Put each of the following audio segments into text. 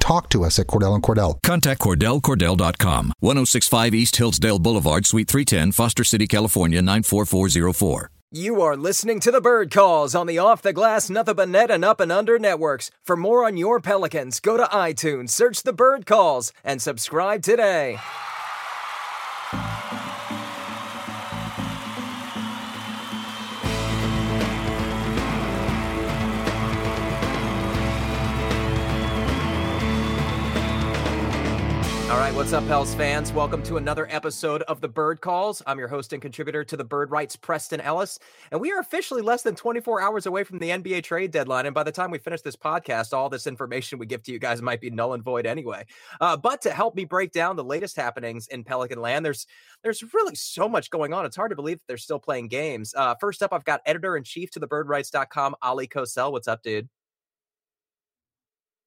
talk to us at Cordell and Cordell. Contact CordellCordell.com, 1065 East Hillsdale Boulevard, Suite 310, Foster City, California, 94404. You are listening to the Bird Calls on the Off the Glass, Nothing But Net, and Up and Under networks. For more on your Pelicans, go to iTunes, search the Bird Calls, and subscribe today. Right, what's up, Pels fans? Welcome to another episode of the Bird Calls. I'm your host and contributor to the Bird Writes, Preston Ellis, and we are officially less than 24 hours away from the NBA trade deadline. And by the time we finish this podcast, all this information we give to you guys might be null and void anyway. Uh, but to help me break down the latest happenings in Pelican Land, there's there's really so much going on. It's hard to believe they're still playing games. Uh, first up, I've got editor in chief to the birdwrites.com, Oleh Kosel. What's up, dude?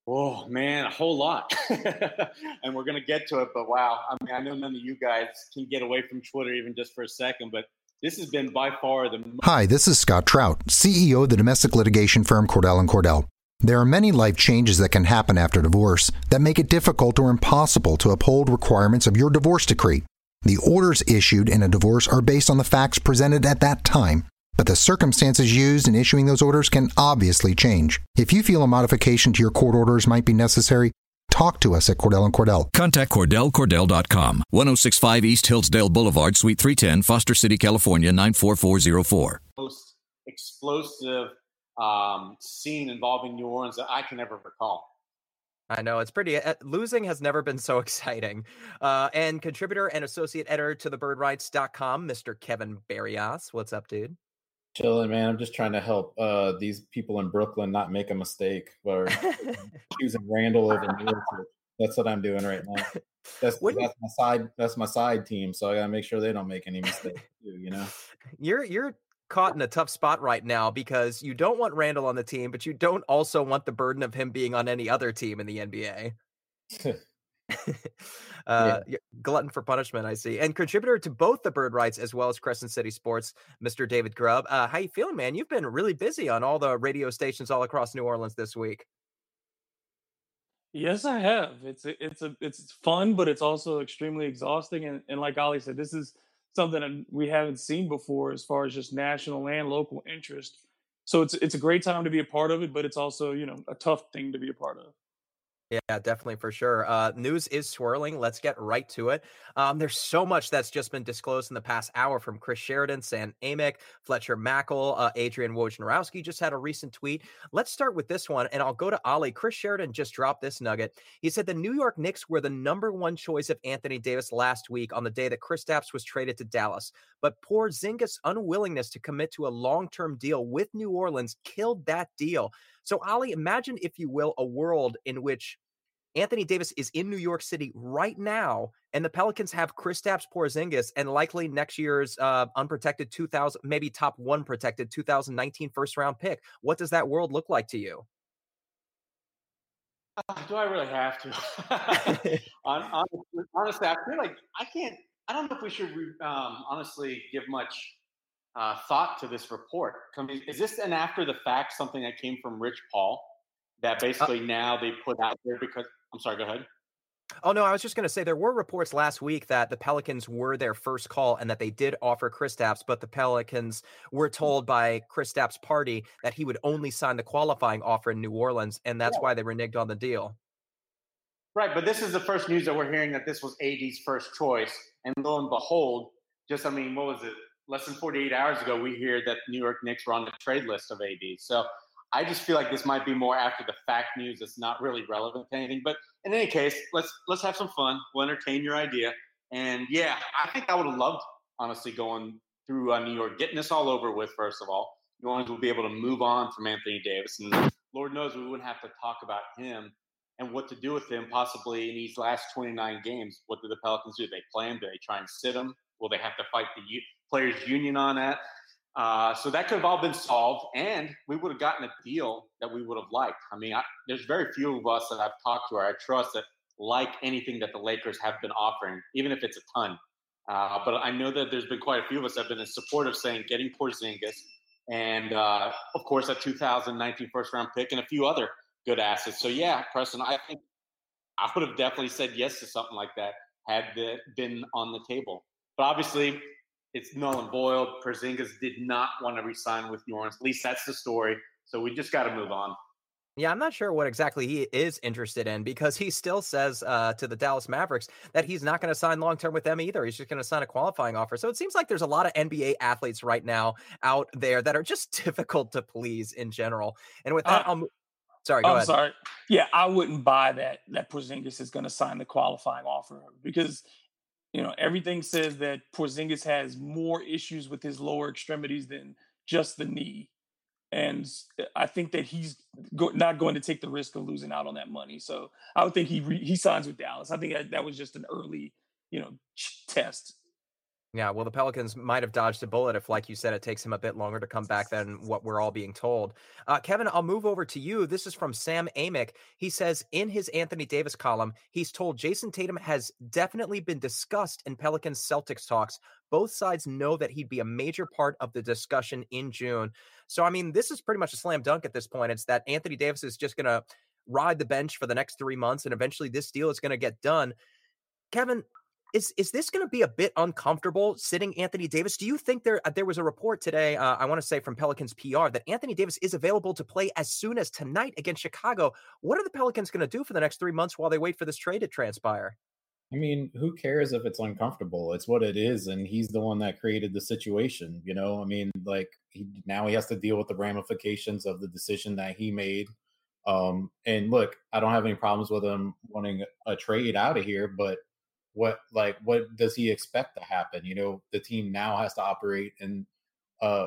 Oh man, a whole lot, and we're gonna get to it. But wow, I mean, I know none of you guys can get away from Twitter even just for a second, but this has been by far the. Hi, this is Scott Trout, CEO of the domestic litigation firm Cordell and Cordell. There are many life changes that can happen after divorce that make it difficult or impossible to uphold requirements of your divorce decree. The orders issued in a divorce are based on the facts presented at that time, but the circumstances used in issuing those orders can obviously change. If you feel a modification to your court orders might be necessary, talk to us at Cordell and Cordell. Contact CordellCordell.com, 1065 East Hillsdale Boulevard, Suite 310, Foster City, California, 94404. Most explosive um, scene involving New Orleans that I can ever recall. I know it's pretty. Uh, losing has never been so exciting. Uh, and contributor and associate editor to the birdwrites.com, Mr. Kevin Barrios. What's up, dude? Chilling, man. I'm just trying to help uh, these people in Brooklyn not make a mistake or choosing Randle over Mirotic. That's what I'm doing right now. That's that's my side. That's my side team. So I gotta make sure they don't make any mistakes too. You know. You're you're caught in a tough spot right now because you don't want Randle on the team, but you don't also want the burden of him being on any other team in the NBA. uh, yeah. glutton for punishment, I see, and contributor to both the Bird Writes as well as Crescent City Sports, Mr. David Grubb. Uh, how you feeling, man? You've been really busy on all the radio stations all across New Orleans this week. Yes, I have. It's a, it's a it's fun, but it's also extremely exhausting. And, and like Oleh said, this is something that we haven't seen before as far as just national and local interest. So it's it's a great time to be a part of it, but it's also you know a tough thing to be a part of. Yeah, definitely for sure. Uh, news is swirling. Let's get right to it. Um, there's so much that's just been disclosed in the past hour from Chris Sheridan, Sam Amick, Fletcher Mackel, uh, Adrian Wojnarowski just had a recent tweet. Let's start with this one, and I'll go to Oleh. Chris Sheridan just dropped this nugget. He said the New York Knicks were the number one choice of Anthony Davis last week on the day that Chris Kristaps was traded to Dallas, but Porzingis' unwillingness to commit to a long-term deal with New Orleans killed that deal. So, Oleh, imagine, if you will, a world in which Anthony Davis is in New York City right now, and the Pelicans have Kristaps Porzingis and likely next year's uh, unprotected 2000, maybe top one protected 2019 first round pick. What does that world look like to you? Uh, do I really have to? honestly, honestly, I feel like I can't. I don't know if we should um, honestly give much uh, thought to this report. Is this an after the fact something that came from Rich Paul that uh basically uh, now they put out there because I'm sorry, go ahead. Oh no, I was just going to say there were reports last week that the Pelicans were their first call and that they did offer Kristaps, but the Pelicans were told by Kristaps' party that he would only sign the qualifying offer in New Orleans, and that's yeah. why they reneged on the deal. Right, but this is the first news that we're hearing that this was AD's first choice, and lo and behold, just I mean, what was it? Less than 48 hours ago, we hear that New York Knicks were on the trade list of AD. So I just feel like this might be more after the fact news that's not really relevant to anything. But in any case, let's let's have some fun. We'll entertain your idea. And yeah, I think I would have loved, honestly, going through uh, New York, getting this all over with. First of all, New Orleans will be able to move on from Anthony Davis, and Lord knows we wouldn't have to talk about him and what to do with him possibly in these last 29 games. What do the Pelicans do? They play him? Do they try and sit him? Will they have to fight the players union on that. Uh, so that could have all been solved, and we would have gotten a deal that we would have liked. I mean, I, there's very few of us that I've talked to or I trust that like anything that the Lakers have been offering, even if it's a ton. Uh, but I know that there's been quite a few of us that have been in support of saying getting Porzingis, and uh, of course a 2019 first round pick and a few other good assets. So yeah, Preston, I think I would have definitely said yes to something like that had it been on the table. But obviously, it's null and void. Porzingis did not want to resign with New Orleans. At least that's the story. So we just got to move on. Yeah, I'm not sure what exactly he is interested in because he still says uh, to the Dallas Mavericks that he's not going to sign long term with them either. He's just going to sign a qualifying offer. So it seems like there's a lot of NBA athletes right now out there that are just difficult to please in general. And with that, uh, I'll Sorry, I'm ahead. sorry. Yeah, I wouldn't buy that that Porzingis is going to sign the qualifying offer because you know everything says that Porzingis has more issues with his lower extremities than just the knee, and uh, I think that he's go- not going to take the risk of losing out on that money. So I would think he re- he signs with Dallas. I think that, that was just an early you know test yeah, well, the Pelicans might have dodged a bullet if, like you said, it takes him a bit longer to come back than what we're all being told. Uh, Kevin, I'll move over to you. This is from Sam Amick. He says in his Anthony Davis column, he's told Jayson Tatum has definitely been discussed in Pelicans Celtics talks. Both sides know that he'd be a major part of the discussion in June. So, I mean, this is pretty much a slam dunk at this point. It's that Anthony Davis is just going to ride the bench for the next three months, and eventually this deal is going to get done. Kevin, is is this going to be a bit uncomfortable sitting Anthony Davis? Do you think there uh, there was a report today? Uh, I want to say from Pelicans PR that Anthony Davis is available to play as soon as tonight against Chicago. What are the Pelicans going to do for the next three months while they wait for this trade to transpire? I mean, who cares if it's uncomfortable? It's what it is, and he's the one that created the situation. You know, I mean, like he now he has to deal with the ramifications of the decision that he made. Um, and look, I don't have any problems with him wanting a trade out of here, but what like what does he expect to happen? You know the team now has to operate in uh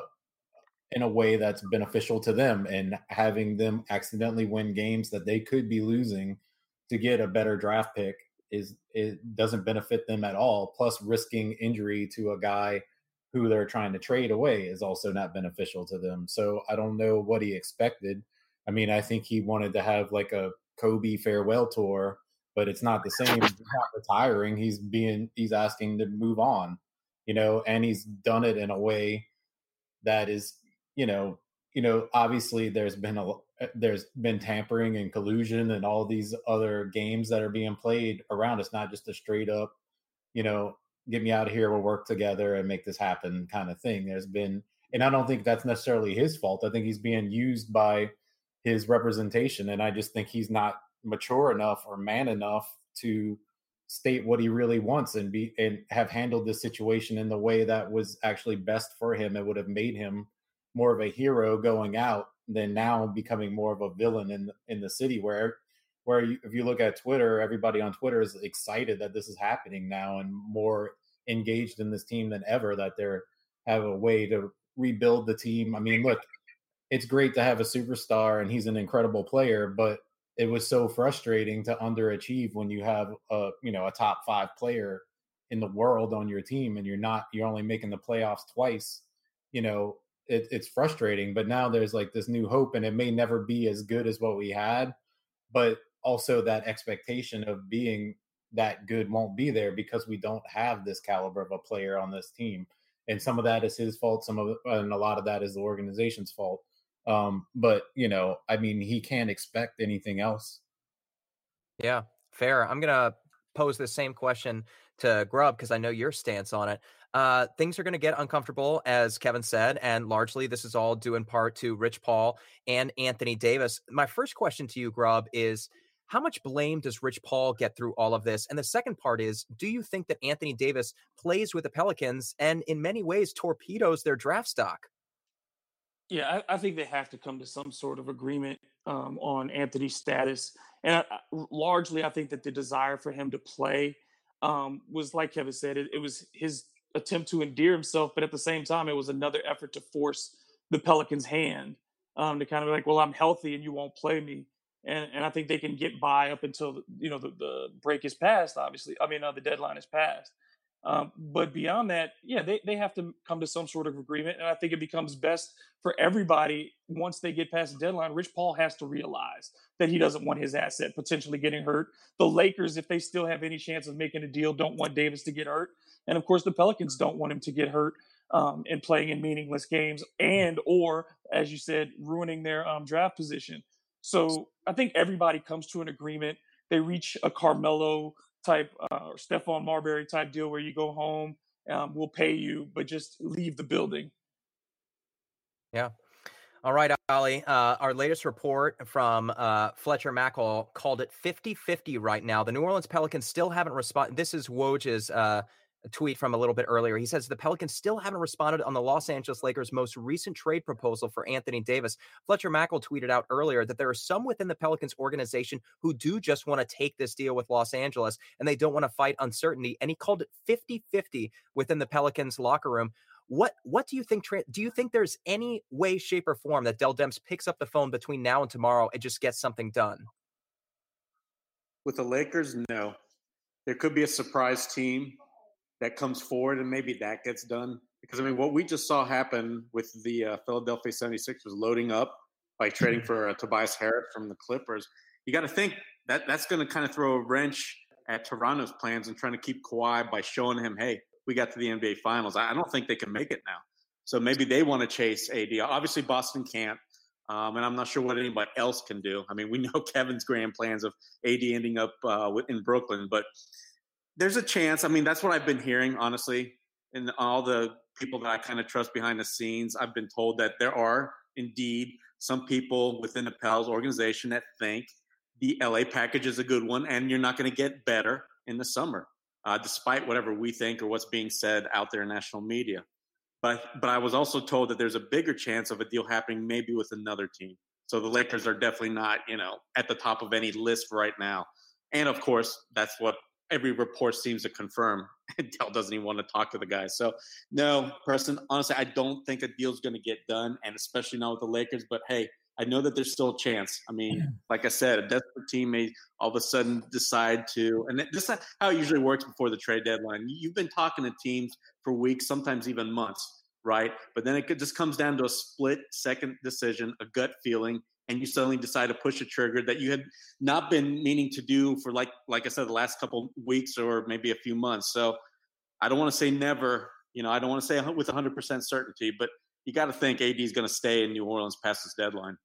in a way that's beneficial to them and having them accidentally win games that they could be losing to get a better draft pick is it doesn't benefit them at all plus risking injury to a guy who they're trying to trade away is also not beneficial to them so i don't know what he expected. I mean i think he wanted to have like a kobe farewell tour but it's not the same. he's not retiring. He's being he's asking to move on, you know, and he's done it in a way that is, you know, you know, obviously there's been a eh, there's been tampering and collusion and all these other games that are being played around. It's not just a straight up, you know, get me out of here, we'll work together and make this happen kind of thing. There's been, and I don't think that's necessarily his fault. I think he's being used by his representation, and I just think he's not mature enough or man enough to state what he really wants and be and have handled this situation in the way that was actually best for him it would have made him more of a hero going out than now becoming more of a villain in in the city where where you, if you look at Twitter everybody on Twitter is excited that this is happening now and more engaged in this team than ever that they're have a way to rebuild the team. I mean look it's great to have a superstar and he's an incredible player but it was so frustrating to underachieve when you have a you know a top five player in the world on your team and you're not you're only making the playoffs twice you know it, it's frustrating but now there's like this new hope and it may never be as good as what we had but also that expectation of being that good won't be there because we don't have this caliber of a player on this team and some of that is his fault some of and a lot of that is the organization's fault um, but you know, I mean, he can't expect anything else. Yeah, fair. I'm gonna pose the same question to Grubb because I know your stance on it. Uh, things are going to get uncomfortable, as Kevin said, and largely this is all due in part to Rich Paul and Anthony Davis. My first question to you, Grubb, is how much blame does Rich Paul get through all of this? And the second part is, do you think that Anthony Davis plays with the Pelicans and in many ways torpedoes their draft stock? Yeah, I, I, think they have to come to some sort of agreement um, on Anthony's status, and I, largely, I think that the desire for him to play um, was, like Kevin said, it, it, was his attempt to endear himself, but at the same time, it was another effort to force the Pelicans' hand um, to kind of be like, "Well, I'm healthy, and you won't play me." And, and I think they can get by up until you know the, the break is passed. Obviously, I mean uh, the deadline is passed. Um, but beyond that, yeah, they, they have to come to some sort of agreement. And I think it becomes best for everybody once they get past the deadline. Rich Paul has to realize that he doesn't want his asset potentially getting hurt. The Lakers, if they still have any chance of making a deal, don't want Davis to get hurt. And of course, the Pelicans don't want him to get hurt um, and playing in meaningless games and or, as you said, ruining their um, draft position. So I think everybody comes to an agreement. They reach a Carmelo type uh, or Stephon Marbury type deal where you go home, um, we'll pay you, but just leave the building. Yeah. All right, Oleh. Uh, our latest report from uh, Fletcher Mackel called it 50 50 right now. The New Orleans Pelicans still haven't responded. This is Woj's uh, tweet from a little bit earlier. He says the Pelicans still haven't responded on the Los Angeles Lakers' most recent trade proposal for Anthony Davis. Fletcher Mackel tweeted out earlier that there are some within the Pelicans organization who do just want to take this deal with Los Angeles and they don't want to fight uncertainty. And he called it 50 50 within the Pelicans locker room. What what do you think? Do you think there's any way, shape, or form that Dell Demps picks up the phone between now and tomorrow and just gets something done? With the Lakers, no. There could be a surprise team that comes forward and maybe that gets done. Because I mean, what we just saw happen with the uh, Philadelphia 76ers loading up by trading mm-hmm. for uh, Tobias Harris from the Clippers. You got to think that that's going to kind of throw a wrench at Toronto's plans and trying to keep Kawhi by showing him, hey, we got to the NBA Finals. I don't think they can make it now. So maybe they want to chase AD. Obviously, Boston can't. Um, and I'm not sure what anybody else can do. I mean, we know Kevin's grand plans of AD ending up uh, in Brooklyn, but there's a chance. I mean, that's what I've been hearing, honestly, and all the people that I kind of trust behind the scenes. I've been told that there are indeed some people within the Pels organization that think the LA package is a good one, and you're not going to get better in the summer, uh, despite whatever we think or what's being said out there in national media. But but I was also told that there's a bigger chance of a deal happening maybe with another team. So the Lakers are definitely not you know at the top of any list right now. And of course, that's what every report seems to confirm Dell doesn't even want to talk to the guy. So, no, person, honestly, I don't think a deal's going to get done, and especially not with the Lakers. But hey, I know that there's still a chance. I mean, like I said, a desperate team may all of a sudden decide to, and this is how it usually works before the trade deadline. You've been talking to teams for weeks, sometimes even months, right? But then it just comes down to a split second decision, a gut feeling, and you suddenly decide to push a trigger that you had not been meaning to do for like like I said the last couple weeks or maybe a few months. So I don't want to say never, you know, I don't want to say with 100% certainty, but you got to think AD is going to stay in New Orleans past this deadline.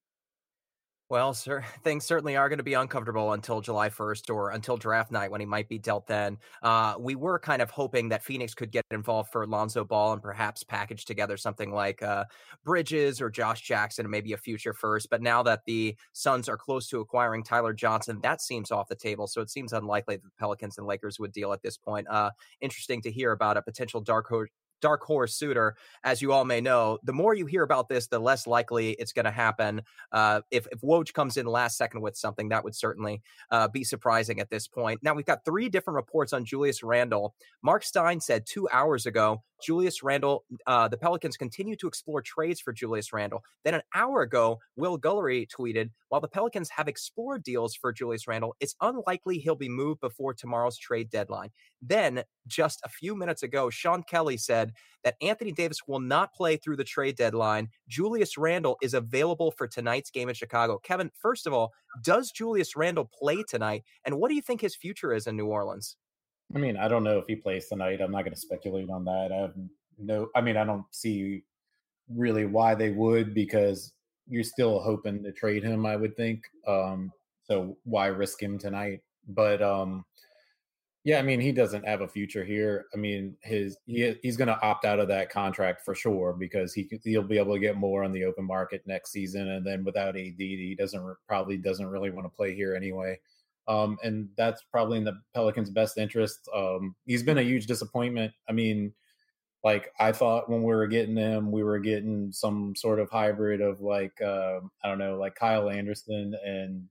Well, sir, things certainly are going to be uncomfortable until July 1st or until draft night when he might be dealt then. Uh, we were kind of hoping that Phoenix could get involved for Lonzo Ball and perhaps package together something like uh, Bridges or Josh Jackson and maybe a future first. But now that the Suns are close to acquiring Tyler Johnson, that seems off the table. So it seems unlikely that the Pelicans and Lakers would deal at this point. Uh, interesting to hear about a potential dark horse dark horse suitor, as you all may know, the more you hear about this, the less likely it's going to happen. Uh, if if Woj comes in last second with something, that would certainly uh, be surprising at this point. Now we've got three different reports on Julius Randle. Mark Stein said two hours ago Julius Randle, uh, the Pelicans continue to explore trades for Julius Randle. Then an hour ago, Will Guillory tweeted, while the Pelicans have explored deals for Julius Randle, it's unlikely he'll be moved before tomorrow's trade deadline. Then, just a few minutes ago, Sean Kelly said that Anthony Davis will not play through the trade deadline. Julius Randle is available for tonight's game in Chicago. Kevin, first of all, does Julius Randle play tonight? And what do you think his future is in New Orleans? I mean, I don't know if he plays tonight. I'm not going to speculate on that. I have no. I mean, I don't see really why they would because you're still hoping to trade him. I would think. Um, so why risk him tonight? But um, yeah, I mean, he doesn't have a future here. I mean, his he he's going to opt out of that contract for sure because he he'll be able to get more on the open market next season, and then without AD, he doesn't probably doesn't really want to play here anyway. Um, and that's probably in the Pelicans' best interest. Um, he's been a huge disappointment. I mean, like I thought when we were getting him, we were getting some sort of hybrid of like uh, I don't know, like Kyle Anderson and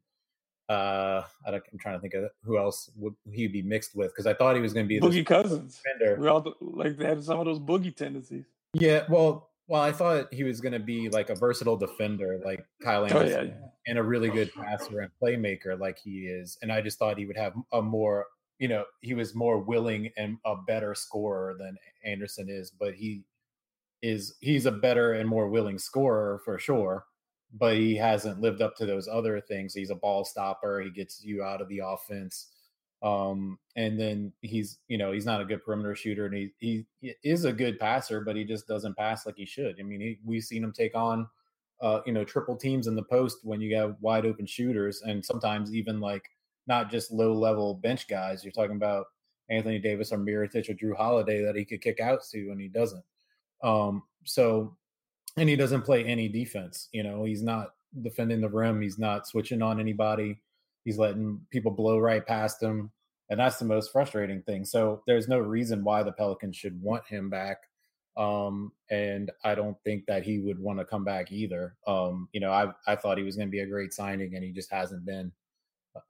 uh, I am trying to think of who else would he'd be mixed with because I thought he was going to be Boogie Cousins. Defender. We all like they had some of those boogie tendencies. Yeah, well, well, I thought he was going to be like a versatile defender, like Kyle Anderson, oh, yeah, and a really good passer and playmaker, like he is. And I just thought he would have a more you know, he was more willing and a better scorer than Anderson is, but he is he's a better and more willing scorer for sure. But he hasn't lived up to those other things. He's a ball stopper. He gets you out of the offense. Um, and then he's, you know, he's not a good perimeter shooter, and he, he, he is a good passer, but he just doesn't pass like he should. I mean, he, we've seen him take on, uh, you know, triple teams in the post when you got wide open shooters, and sometimes even like not just low level bench guys. You're talking about Anthony Davis or Mirotic or Jrue Holiday that he could kick out to, and he doesn't. Um, so, and he doesn't play any defense. You know, he's not defending the rim. He's not switching on anybody. He's letting people blow right past him. And that's the most frustrating thing. So there's no reason why the Pelicans should want him back. Um, and I don't think that he would want to come back either. Um, you know, I I thought he was going to be a great signing, and he just hasn't been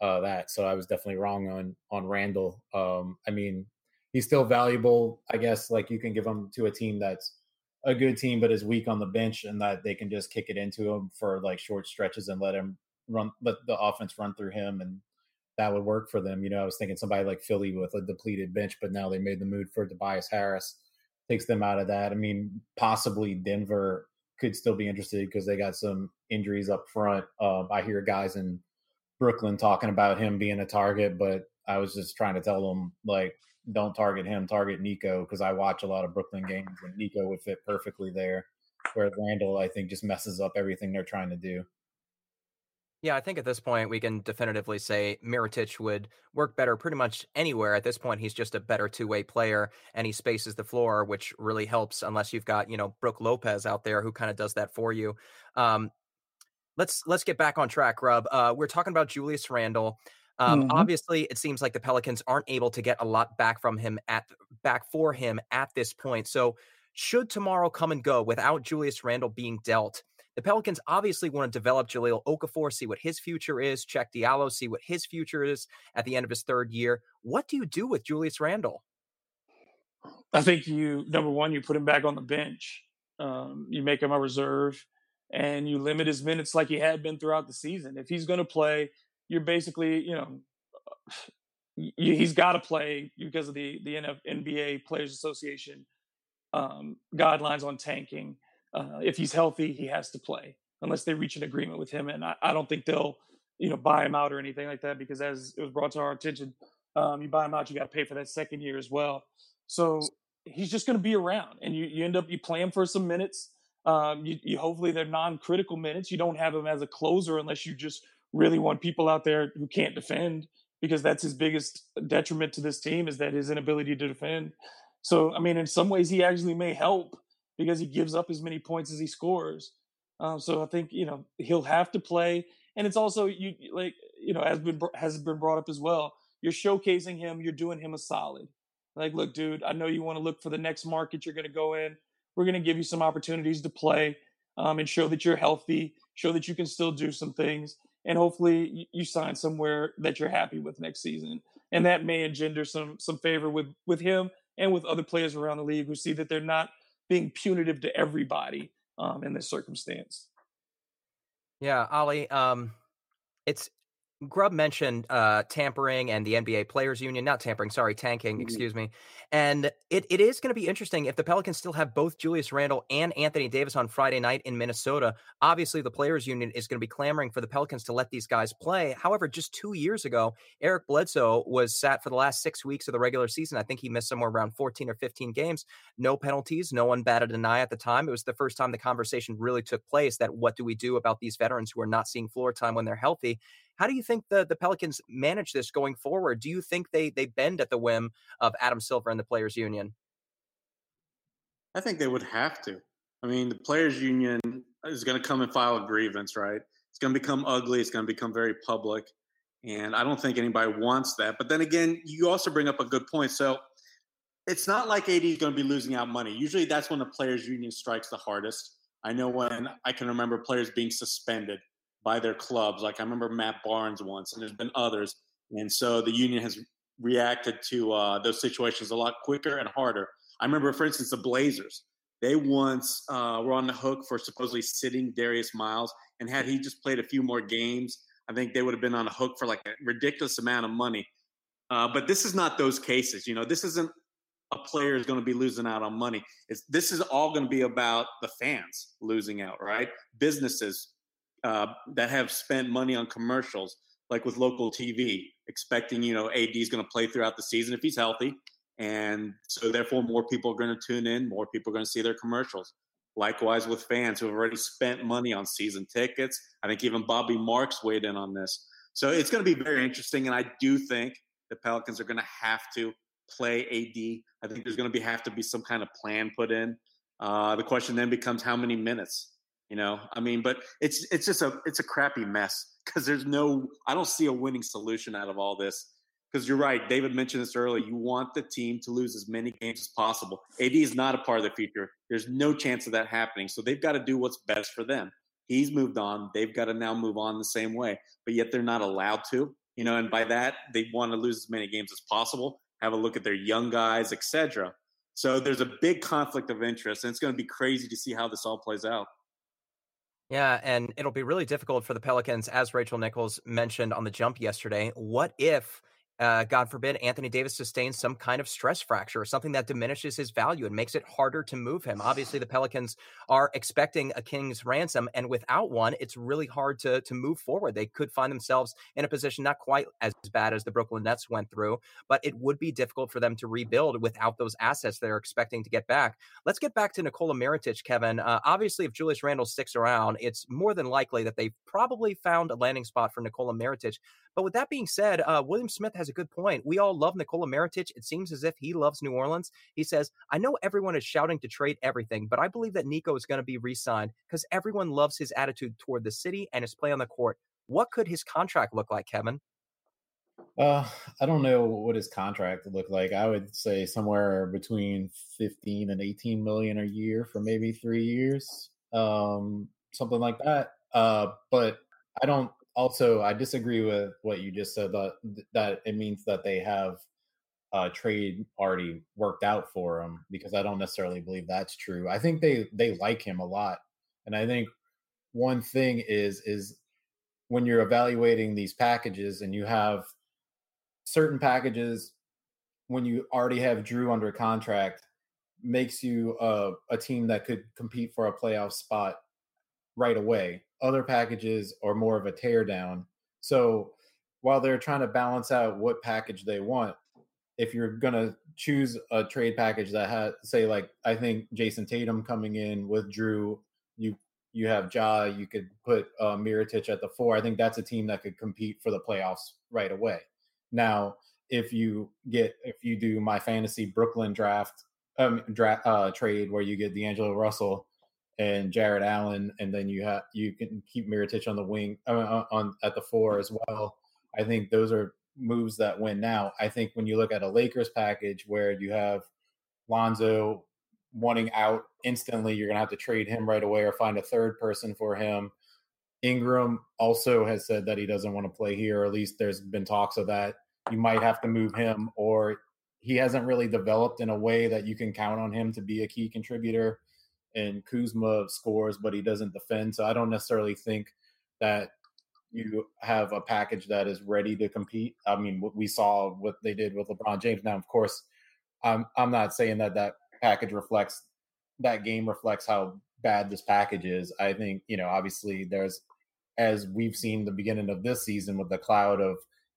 uh, that. So I was definitely wrong on on Randle. Um, I mean, he's still valuable. I guess like you can give him to a team that's a good team, but is weak on the bench, and that they can just kick it into him for like short stretches and let him run, let the offense run through him, and that would work for them. You know, I was thinking somebody like Philly with a depleted bench, but now they made the move for Tobias Harris, takes them out of that. I mean, possibly Denver could still be interested because they got some injuries up front. Um, I hear guys in Brooklyn talking about him being a target, but I was just trying to tell them like, don't target him, target Nico because I watch a lot of Brooklyn games and Nico would fit perfectly there. Whereas Randle, I think, just messes up everything they're trying to do. Yeah, I think at this point we can definitively say Mirotic would work better pretty much anywhere. At this point, he's just a better two-way player, and he spaces the floor, which really helps. Unless you've got you know Brook Lopez out there who kind of does that for you. Um, let's let's get back on track, Grubb. Uh, we're talking about Julius Randle. Um, mm-hmm. Obviously, it seems like the Pelicans aren't able to get a lot back from him at back for him at this point. So, should tomorrow come and go without Julius Randle being dealt? The Pelicans obviously want to develop Jahlil Okafor, see what his future is, Cheick Diallo, see what his future is at the end of his third year. What do you do with Julius Randle? I think you, number one, you put him back on the bench. Um, you make him a reserve and you limit his minutes like he had been throughout the season. If he's going to play, you're basically, you know, he's got to play because of the the NBA Players Association um, guidelines on tanking uh, if he's healthy, he has to play unless they reach an agreement with him. And I, I, don't think they'll, you know, buy him out or anything like that because as it was brought to our attention, um, you buy him out, you got to pay for that second year as well. So he's just going to be around, and you, you end up you play him for some minutes. Um, you, you hopefully they're non-critical minutes. You don't have him as a closer unless you just really want people out there who can't defend because that's his biggest detriment to this team is that his inability to defend. So I mean, in some ways, he actually may help because he gives up as many points as he scores. Um, so I think you know he'll have to play, and it's also you like you know has been has been brought up as well. You're showcasing him. You're doing him a solid. Like, look, dude, I know you want to look for the next market you're going to go in. We're going to give you some opportunities to play um, and show that you're healthy, show that you can still do some things, and hopefully you, you sign somewhere that you're happy with next season. And that may engender some some favor with with him and with other players around the league who see that they're not being punitive to everybody um, in this circumstance. Yeah, Oleh, um, it's Grubb mentioned uh, tampering and the NBA Players Union, not tampering, sorry, tanking, mm-hmm. excuse me. And it, it is going to be interesting if the Pelicans still have both Julius Randle and Anthony Davis on Friday night in Minnesota. Obviously, the Players Union is going to be clamoring for the Pelicans to let these guys play. However, just two years ago, Eric Bledsoe was sat for the last six weeks of the regular season. I think he missed somewhere around 14 or 15 games. No penalties, no one batted an eye at the time. It was the first time the conversation really took place that what do we do about these veterans who are not seeing floor time when they're healthy? How do you think the, the Pelicans manage this going forward? Do you think they they bend at the whim of Adam Silver and the Players Union? I think they would have to. I mean, the Players Union is going to come and file a grievance, right? It's going to become ugly. It's going to become very public. And I don't think anybody wants that. But then again, you also bring up a good point. So it's not like AD is going to be losing out money. Usually that's when the Players Union strikes the hardest. I know when I can remember players being suspended by their clubs. Like I remember Matt Barnes once, and there's been others. And so the union has reacted to uh, those situations a lot quicker and harder. I remember, for instance, the Blazers. They once uh, were on the hook for supposedly sitting Darius Miles, and had he just played a few more games, I think they would have been on a hook for like a ridiculous amount of money. Uh, but this is not those cases. You know, this isn't a player is going to be losing out on money. It's, this is all going to be about the fans losing out, right? Businesses uh, that have spent money on commercials, like with local TV, expecting you know AD is going to play throughout the season if he's healthy, and so therefore more people are going to tune in, more people are going to see their commercials. Likewise with fans who have already spent money on season tickets. I think even Bobby Marks weighed in on this. So it's going to be very interesting, and I do think the Pelicans are going to have to play AD. I think there's going to be have to be some kind of plan put in. Uh, the question then becomes how many minutes. You know, I mean, but it's it's just a it's a crappy mess because there's no I don't see a winning solution out of all this. Because you're right, David mentioned this earlier. You want the team to lose as many games as possible. AD is not a part of the future. There's no chance of that happening. So they've got to do what's best for them. He's moved on. They've got to now move on the same way, but yet they're not allowed to. You know, and by that they want to lose as many games as possible have a look at their young guys, etc. So there's a big conflict of interest, and it's going to be crazy to see how this all plays out. Yeah, and it'll be really difficult for the Pelicans, as Rachel Nichols mentioned on the jump yesterday. What if uh, God forbid, Anthony Davis sustains some kind of stress fracture or something that diminishes his value and makes it harder to move him. Obviously, the Pelicans are expecting a king's ransom, and without one, it's really hard to to move forward. They could find themselves in a position not quite as bad as the Brooklyn Nets went through, but it would be difficult for them to rebuild without those assets they're expecting to get back. Let's get back to Nikola Mirotic, Kevin. Uh, obviously, if Julius Randle sticks around, it's more than likely that they've probably found a landing spot for Nikola Mirotic. But with that being said, uh, William Smith has a good point. We all love Nikola Mirotic. It seems as if he loves New Orleans. He says, I know everyone is shouting to trade everything, but I believe that Nico is going to be re signed because everyone loves his attitude toward the city and his play on the court. What could his contract look like, Kevin? Uh, I don't know what his contract would look like. I would say somewhere between 15 and 18 million a year for maybe three years, um, something like that. Uh, but I don't also, I disagree with what you just said that that it means that they have trade already worked out for him because I don't necessarily believe that's true. I think they they like him a lot, and I think one thing is is when you're evaluating these packages and you have certain packages when you already have Jrue under contract makes you a team that could compete for a playoff spot right away other packages are more of a teardown. So while they're trying to balance out what package they want, if you're gonna choose a trade package that has say like I think Jayson Tatum coming in with Jrue, you you have Ja, you could put uh, Mirotic at the four. I think that's a team that could compete for the playoffs right away. Now, if you get if you do my fantasy Brooklyn draft um draft uh, trade where you get D'Angelo Russell and Jarrett Allen, and then you have you can keep Mirotic on the wing uh, on at the four as well. I think those are moves that win now. I think when you look at a Lakers package where you have Lonzo wanting out instantly, you're going to have to trade him right away or find a third person for him. Ingram also has said that he doesn't want to play here, or at least there's been talks of that. You might have to move him, or he hasn't really developed in a way that you can count on him to be a key contributor and Kuzma scores, but he doesn't defend. So I don't necessarily think that you have a package that is ready to compete. I mean, we saw what they did with LeBron James. Now, of course, I'm I'm not saying that that package reflects that game reflects how bad this package is. I think you know, obviously, there's as we've seen the beginning of this season with the cloud of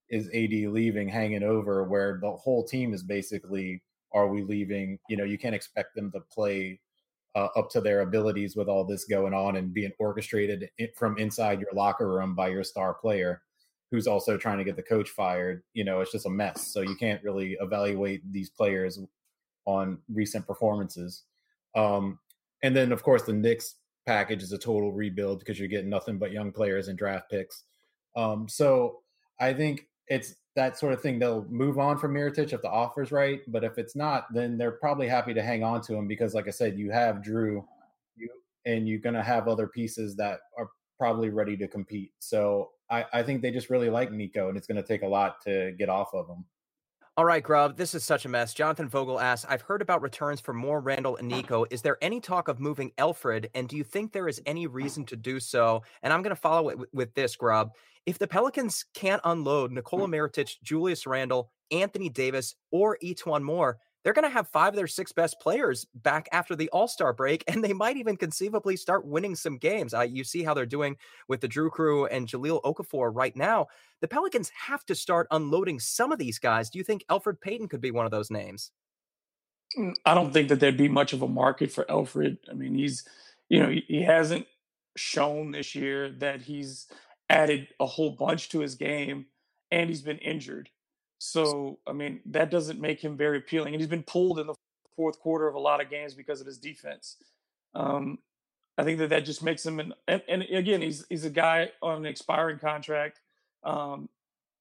is AD leaving hanging over, where the whole team is basically are we leaving? You know, you can't expect them to play uh, up to their abilities with all this going on and being orchestrated from inside your locker room by your star player who's also trying to get the coach fired you know it's just a mess. So you can't really evaluate these players on recent performances. Um, and then of course the Knicks package is a total rebuild because you're getting nothing but young players and draft picks. Um, so I think it's that sort of thing. They'll move on from Mirotic if the offer's right, but if it's not, then they're probably happy to hang on to him because, like I said, you have Jrue, you and you're going to have other pieces that are probably ready to compete. So I, I think they just really like Nico, and it's going to take a lot to get off of him. All right, Grubb, this is such a mess. Jonathan Vogel asks, I've heard about returns for more Randle and Nico. Is there any talk of moving Elfrid? And do you think there is any reason to do so? And I'm going to follow it with, with this, Grubb. If the Pelicans can't unload Nikola hmm. Mirotic, Julius Randle, Anthony Davis, or E'Twaun Moore, they're going to have five of their six best players back after the All Star break, and they might even conceivably start winning some games. Uh, you see how they're doing with the Jrue Crew and Jahlil Okafor right now. The Pelicans have to start unloading some of these guys. Do you think Elfrid Payton could be one of those names? Mm, I don't think that there'd be much of a market for Alfred. I mean, he's, you know, he hasn't shown this year that he's added a whole bunch to his game, and he's been injured. So, I mean, that doesn't make him very appealing. And he's been pulled in the fourth quarter of a lot of games because of his defense. Um, I think that that just makes him an, and, and, again, he's he's a guy on an expiring contract. Um,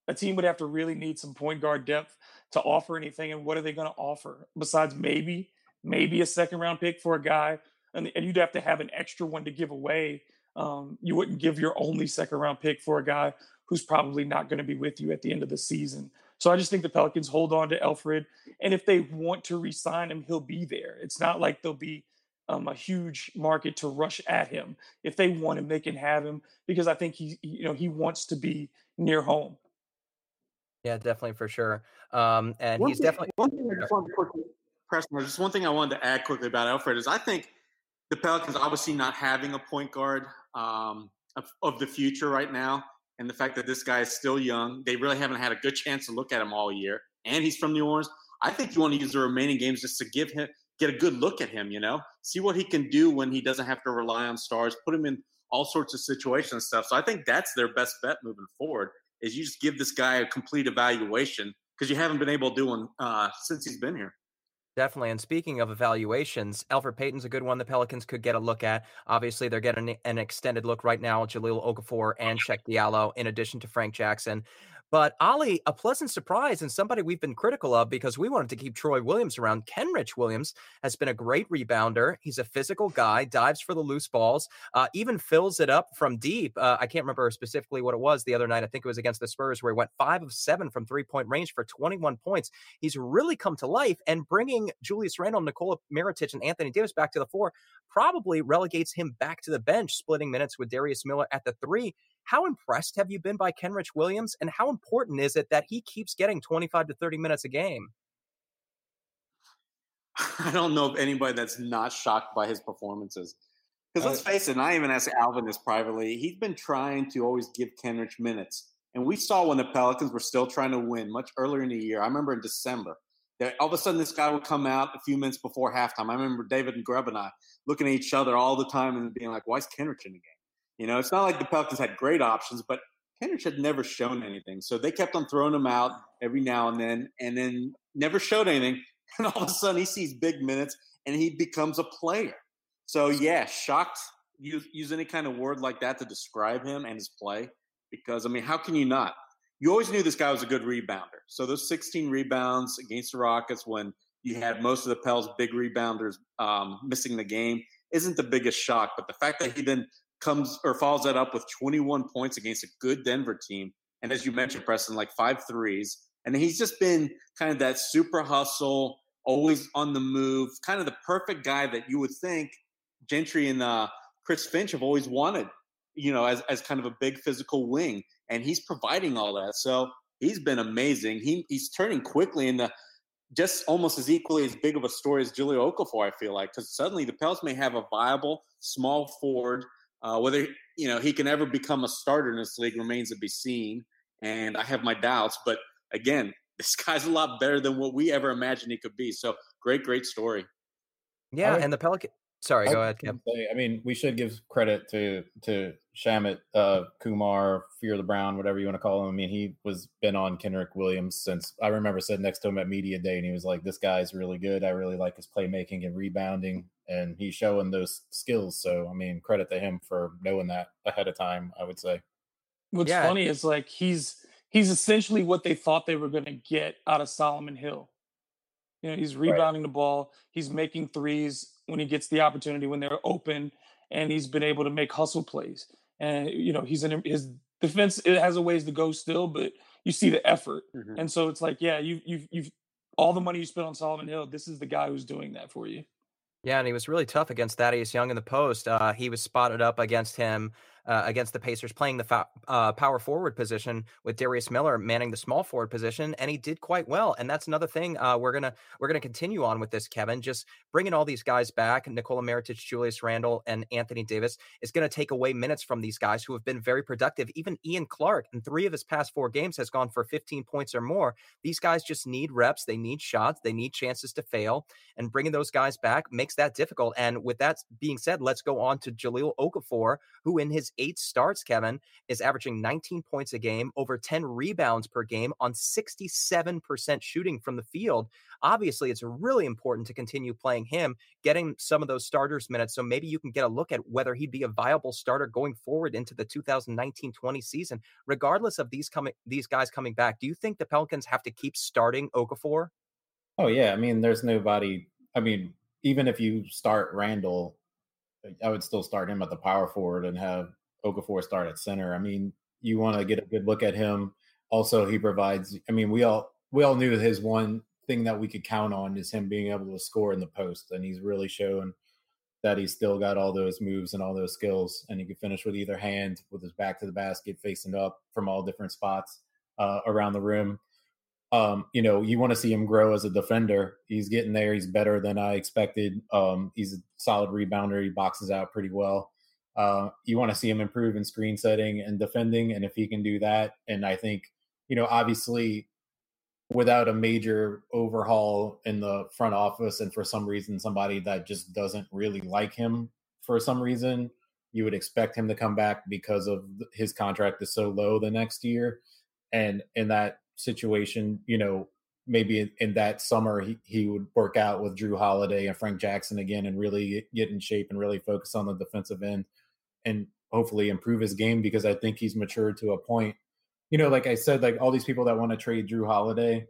a team would have to really need some point guard depth to offer anything. And what are they going to offer besides maybe maybe a second round pick for a guy? And, and you'd have to have an extra one to give away. Um, you wouldn't give your only second round pick for a guy who's probably not going to be with you at the end of the season. So I just think the Pelicans hold on to Elfrid, and if they want to re-sign him, he'll be there. It's not like there'll be um, a huge market to rush at him. If they want him, they can have him because I think he, you know, he wants to be near home. Yeah, definitely for sure. Um, and one he's thing, definitely one thing I just wanted to quickly, Preston, just one thing I wanted to add quickly about Elfrid is I think the Pelicans obviously not having a point guard um, of, of the future right now and the fact that this guy is still young, they really haven't had a good chance to look at him all year, and he's from New Orleans. I think you want to use the remaining games just to give him get a good look at him. You know, see what he can do when he doesn't have to rely on stars. Put him in all sorts of situations and stuff. So I think that's their best bet moving forward. Is you just give this guy a complete evaluation because you haven't been able to do one uh, since he's been here. Definitely. And speaking of evaluations, Elfrid Payton's a good one the Pelicans could get a look at. Obviously, they're getting an extended look right now at Jahlil Okafor and Cheick Diallo, in addition to Frank Jackson. But Oleh, a pleasant surprise and somebody we've been critical of because we wanted to keep Troy Williams around. Kenrich Williams has been a great rebounder. He's a physical guy, dives for the loose balls, uh, even fills it up from deep. Uh, I can't remember specifically what it was the other night. I think it was against the Spurs where he went five of seven from three point range for 21 points. He's really come to life and bringing Julius Randle, Nikola Mirotic, and Anthony Davis back to the four probably relegates him back to the bench, splitting minutes with Darius Miller at the three. How impressed have you been by Kenrich Williams, and how important is it that he keeps getting 25 to 30 minutes a game? I don't know of anybody that's not shocked by his performances. Because let's uh, face it, and I even asked Alvin this privately, he's been trying to always give Kenrich minutes. And we saw when the Pelicans were still trying to win much earlier in the year. I remember in December, that all of a sudden this guy would come out a few minutes before halftime. I remember David and Grubb and I looking at each other all the time and being like, why is Kenrich in the game? You know, it's not like the Pelicans had great options, but Kenrich had never shown anything. So they kept on throwing him out every now and then, and then never showed anything. And all of a sudden, he sees big minutes and he becomes a player. So yeah, shocked. Use use any kind of word like that to describe him and his play, because I mean, how can you not? You always knew this guy was a good rebounder. So those 16 rebounds against the Rockets when you had most of the Pels big rebounders um, missing the game isn't the biggest shock. But the fact that he then comes or follows that up with 21 points against a good Denver team. And as you mentioned, Preston, like five threes. And he's just been kind of that super hustle, always on the move, kind of the perfect guy that you would think Gentry and uh, Chris Finch have always wanted, you know, as, as kind of a big physical wing. And he's providing all that. So he's been amazing. He, he's turning quickly into just almost as equally as big of a story as Jahlil Okafor, I feel like, because suddenly the Pels may have a viable small forward uh, whether you know he can ever become a starter in this league remains to be seen, and I have my doubts. But again, this guy's a lot better than what we ever imagined he could be. So great, great story. Yeah, and the Pelican. Sorry, I go ahead, Kim. Say, I mean, we should give credit to to Shamit uh, Kumar, Fear the Brown, whatever you want to call him. I mean, he was been on Kenrich Williams since I remember sitting next to him at media day, and he was like, "This guy's really good. I really like his playmaking and rebounding, and he's showing those skills." So, I mean, credit to him for knowing that ahead of time. I would say. What's yeah. funny is like he's he's essentially what they thought they were going to get out of Solomon Hill. You know, he's rebounding right. the ball. He's making threes when he gets the opportunity when they're open, and he's been able to make hustle plays. And you know, he's in his defense it has a ways to go still, but you see the effort, mm-hmm. and so it's like, yeah, you you've you've all the money you spent on Solomon Hill. This is the guy who's doing that for you. Yeah, and he was really tough against Thaddeus Young in the post. Uh, he was spotted up against him uh, against the Pacers, playing the fa- uh, power forward position with Darius Miller manning the small forward position, and he did quite well. And that's another thing uh, we're gonna we're gonna continue on with this, Kevin. Just bringing all these guys back, Nikola Mirotic, Julius Randle, and Anthony Davis is to take away minutes from these guys who have been very productive. Even Ian Clark, in three of his past four games, has gone for 15 points or more. These guys just need reps, they need shots, they need chances to fail, and bringing those guys back makes that difficult. And with that being said, let's go on to Jahlil Okafor, who in his eight starts, Kevin, is averaging 19 points a game, over 10 rebounds per game on 67% shooting from the field. Obviously, it's really important to continue playing him, getting some of those starters minutes. So maybe you can get a look at whether he'd be a viable starter going forward into the 2019-20 season, regardless of these coming these guys coming back. Do you think the Pelicans have to keep starting Okafor? Oh yeah, I mean, there's nobody. I mean, even if you start Randle, I would still start him at the power forward and have Okafor start at center. I mean, you want to get a good look at him. Also, he provides. I mean, we all we all knew his one thing that we could count on is him being able to score in the post, and he's really shown that he's still got all those moves and all those skills, and he can finish with either hand, with his back to the basket, facing up from all different spots uh, around the rim. Um, you know, you want to see him grow as a defender. He's getting there. He's better than I expected. Um, he's a solid rebounder. He boxes out pretty well. Uh, you want to see him improve in screen setting and defending, and if he can do that, and I think you know, obviously, without a major overhaul in the front office, and for some reason somebody that just doesn't really like him for some reason, you would expect him to come back because of his contract is so low the next year, and in that situation, you know, maybe in, in, that summer he, he would work out with Jrue Holiday and Frank Jackson again and really get in shape and really focus on the defensive end and hopefully improve his game because I think he's matured to a point. You know, like I said, like all these people that want to trade Jrue Holiday.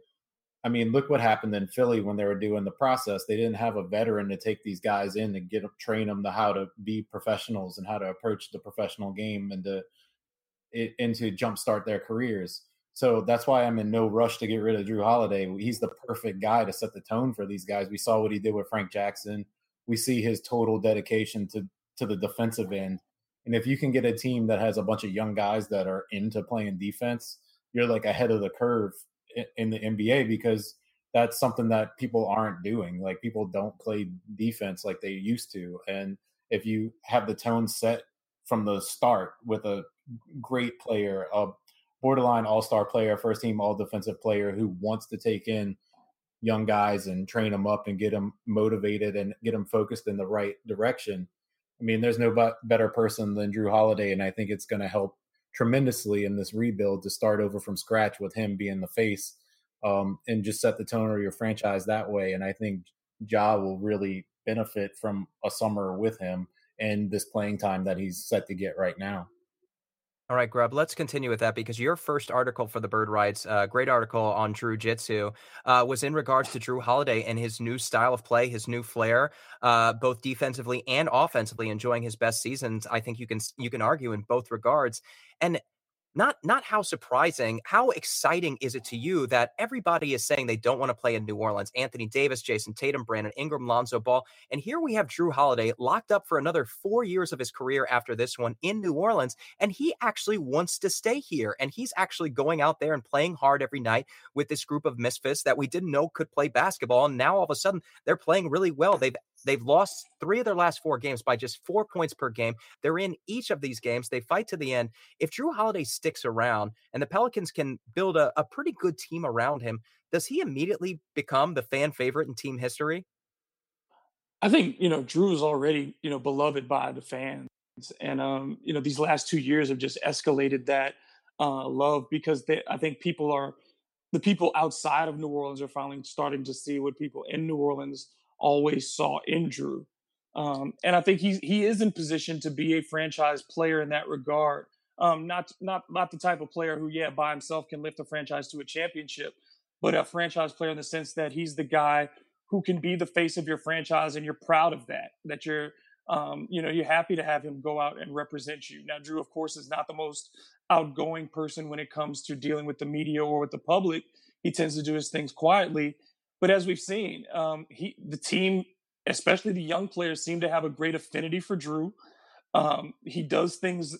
I mean, look what happened in Philly when they were doing the process. They didn't have a veteran to take these guys in and get train them to how to be professionals and how to approach the professional game and to and to jumpstart their careers. So that's why I'm in no rush to get rid of Jrue Holiday. He's the perfect guy to set the tone for these guys. We saw what he did with Frank Jackson. We see his total dedication to to the defensive end. And if you can get a team that has a bunch of young guys that are into playing defense, you're like ahead of the curve in the NBA because that's something that people aren't doing. Like people don't play defense like they used to. And if you have the tone set from the start with a great player, a borderline all star player, first team all defensive player who wants to take in young guys and train them up and get them motivated and get them focused in the right direction, I mean, there's no better person than Jrue Holiday, and I think it's going to help tremendously in this rebuild to start over from scratch with him being the face um, and just set the tone of your franchise that way. And I think Ja will really benefit from a summer with him and this playing time that he's set to get right now. All right, Grubb, let's continue with that because your first article for the Bird Writes, uh, great article on Jrue Jitsu, uh, was in regards to Jrue Holiday and his new style of play, his new flair, uh, both defensively and offensively, enjoying his best seasons. I think you can you can argue in both regards. And not not how surprising how exciting is it to you that everybody is saying they don't want to play in new orleans anthony davis Jayson tatum brandon ingram lonzo ball and here we have Jrue holiday locked up for another four years of his career after this one in new orleans and he actually wants to stay here and he's actually going out there and playing hard every night with this group of misfits that we didn't know could play basketball and now all of a sudden they're playing really well. They've They've lost three of their last four games by just four points per game. They're in each of these games. They fight to the end. If Jrue Holiday sticks around and the Pelicans can build a, a pretty good team around him, does he immediately become the fan favorite in team history? I think, you know, Jrue is already, you know, beloved by the fans. And, um, you know, these last two years have just escalated that uh, love because they, I think people are, the people outside of New Orleans are finally starting to see what people in New Orleans always saw in Jrue. Um, and I think he's he is in position to be a franchise player in that regard. Um, not not not the type of player who, yeah, by himself can lift a franchise to a championship, but a franchise player in the sense that he's the guy who can be the face of your franchise, and you're proud of that. That you're um, you know, you're happy to have him go out and represent you. Now, Jrue, of course, is not the most outgoing person when it comes to dealing with the media or with the public. He tends to do his things quietly. But as we've seen, um, he the team, especially the young players, seem to have a great affinity for Jrue. Um, he does things,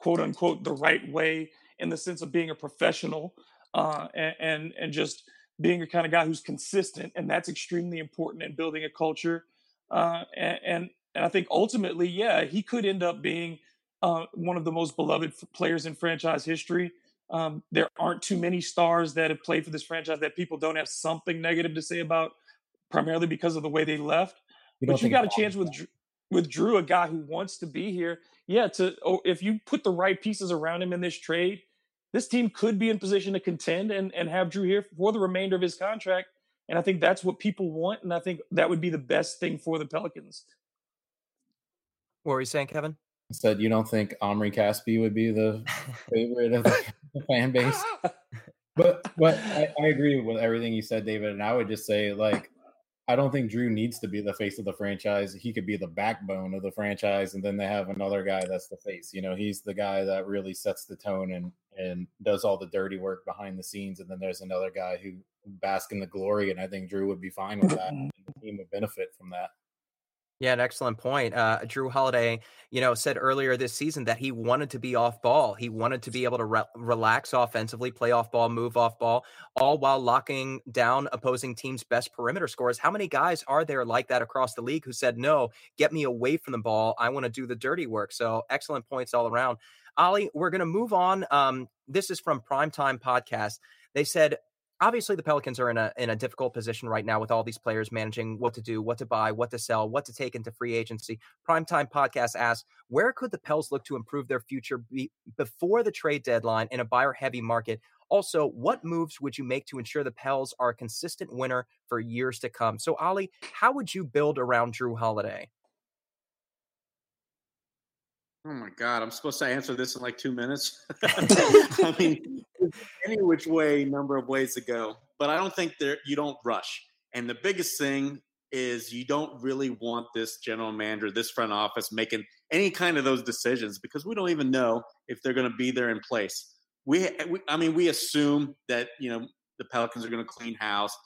quote unquote, the right way in the sense of being a professional uh, and, and and just being a kind of guy who's consistent, and that's extremely important in building a culture. Uh, and, and I think ultimately, yeah, he could end up being uh, one of the most beloved players in franchise history. Um, there aren't too many stars that have played for this franchise that people don't have something negative to say about, primarily because of the way they left. You but you got a chance with with Jrue, a guy who wants to be here. Yeah, to oh, if you put the right pieces around him in this trade, this team could be in position to contend and, and have Jrue here for the remainder of his contract. And I think that's what people want. And I think that would be the best thing for the Pelicans. What were you saying, Kevin? Said you don't think Omri Caspi would be the favorite of the, the fan base. But but I, I, agree with everything you said, David. And I would just say, like, I don't think Jrue needs to be the face of the franchise. He could be the backbone of the franchise, and then they have another guy that's the face. You know, he's the guy that really sets the tone and and does all the dirty work behind the scenes. And then there's another guy who bask in the glory, and I think Jrue would be fine with that. Mm-hmm. and the team would benefit from that. Yeah, an excellent point. Uh, Jrue Holiday, you know, said earlier this season that he wanted to be off ball. He wanted to be able to re- relax offensively, play off ball, move off ball, all while locking down opposing teams' best perimeter scores. How many guys are there like that across the league who said, "No, get me away from the ball. I want to do the dirty work." So, excellent points all around. Oleh, we're going to move on. Um, this is from Primetime Podcast. They said obviously the Pelicans are in a in a difficult position right now with all these players managing what to do, what to buy, what to sell, what to take into free agency. Primetime podcast asks, where could the Pels look to improve their future be, before the trade deadline in a buyer heavy market? Also, what moves would you make to ensure the Pels are a consistent winner for years to come? So, Oleh, how would you build around Jrue Holiday? Oh my God, I'm supposed to answer this in like two minutes. I mean, any which way, number of ways to go. But I don't think there you don't rush. And the biggest thing is you don't really want this general manager, this front office making any kind of those decisions because we don't even know if they're going to be there in place. We, we, I mean, we assume that you know the Pelicans are going to clean house,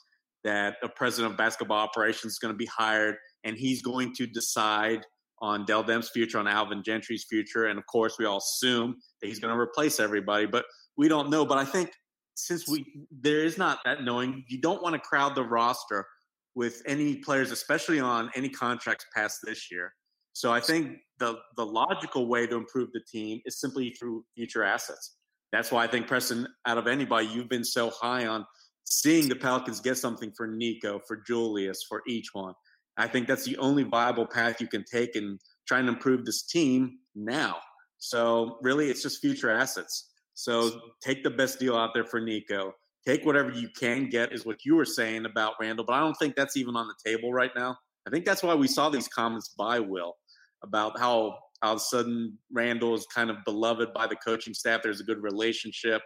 that a president of basketball operations is going to be hired, and he's going to decide on Dell Demps' future, on Alvin Gentry's future, and of course, we all assume that he's going to replace everybody, but we don't know. But I think since we there is not that knowing, you don't want to crowd the roster with any players, especially on any contracts past this year. So I think the the logical way to improve the team is simply through future assets. That's why I think Preston, out of anybody, you've been so high on seeing the Pelicans get something for Nico, for Julius, for each one. I think that's the only viable path you can take in trying to improve this team now. So really, it's just future assets. So take the best deal out there for Nico. Take whatever you can get, is what you were saying about Randle, But I don't think that's even on the table right now. I think that's why we saw these comments by Will about how all of a sudden Randle is kind of beloved by the coaching staff. There's a good relationship,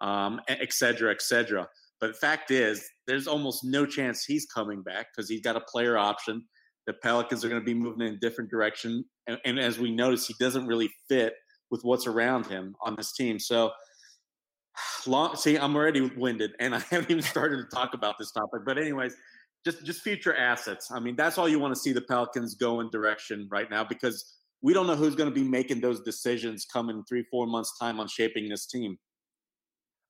um, et cetera, et cetera. But fact is, there's almost no chance he's coming back because he's got a player option. The Pelicans are going to be moving in a different direction. And, and as we notice, he doesn't really fit with what's around him on this team. So, long, see, I'm already winded and I haven't even started to talk about this topic. But, anyways, just, just future assets. I mean, that's all you want to see the Pelicans go in direction right now because we don't know who's going to be making those decisions come in three, four months' time on shaping this team.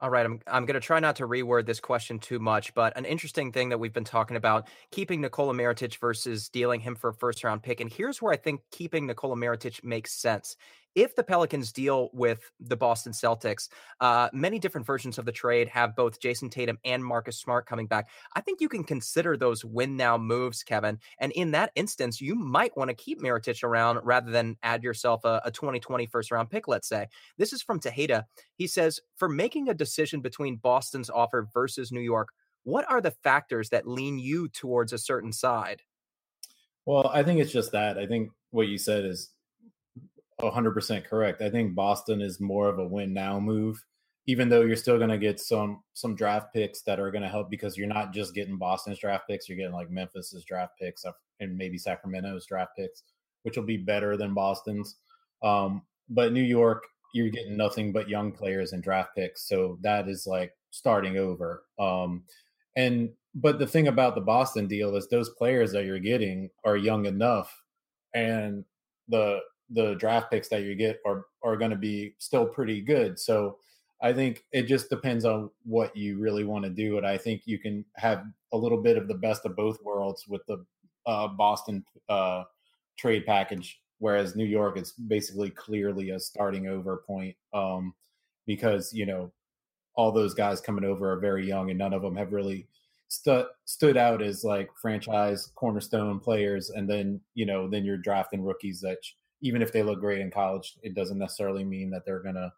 All right, I'm I'm going to try not to reword this question too much, but an interesting thing that we've been talking about keeping Nikola Mirotic versus dealing him for a first round pick, and here's where I think keeping Nikola Mirotic makes sense if the Pelicans deal with the Boston Celtics, uh, many different versions of the trade have both Jayson Tatum and Marcus Smart coming back. I think you can consider those win now moves, Kevin. And in that instance, you might want to keep Mirotic around rather than add yourself a, a 2020 first round pick, let's say. This is from Taheda. He says, for making a decision between Boston's offer versus New York, what are the factors that lean you towards a certain side? Well, I think it's just that. I think what you said is 100% correct. I think Boston is more of a win now move even though you're still going to get some some draft picks that are going to help because you're not just getting Boston's draft picks, you're getting like Memphis's draft picks and maybe Sacramento's draft picks. which will be better than Boston's. Um, but New York, you're getting nothing but young players and draft picks, so that is like starting over. Um, and but the thing about the Boston deal is those players that you're getting are young enough, and the the draft picks that you get are are going to be still pretty good. So I think it just depends on what you really want to do, and I think you can have a little bit of the best of both worlds with the uh, Boston uh, trade package, whereas New York is basically clearly a starting over point um, because you know all those guys coming over are very young, and none of them have really stood stood out as like franchise cornerstone players. And then you know then you're drafting rookies that even if they look great in college, it doesn't necessarily mean that they're gonna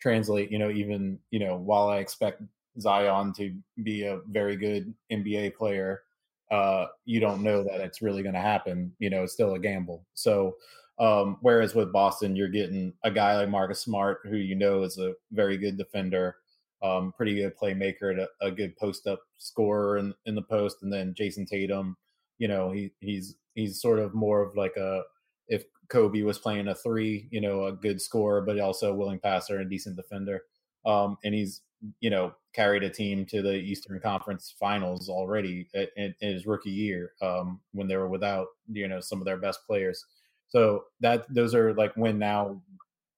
translate. You know, even you know while I expect Zion to be a very good NBA player, uh, you don't know that it's really going to happen. You know, it's still a gamble. So, um, whereas with Boston, you're getting a guy like Marcus Smart, who you know is a very good defender, um, pretty good playmaker, a, a good post up scorer in, in the post, and then Jayson Tatum. You know, he he's he's sort of more of like a if Kobe was playing a three, you know, a good scorer, but also a willing passer and decent defender. Um, and he's you know carried a team to the Eastern Conference Finals already in, in his rookie year um, when they were without you know some of their best players. So that those are like win now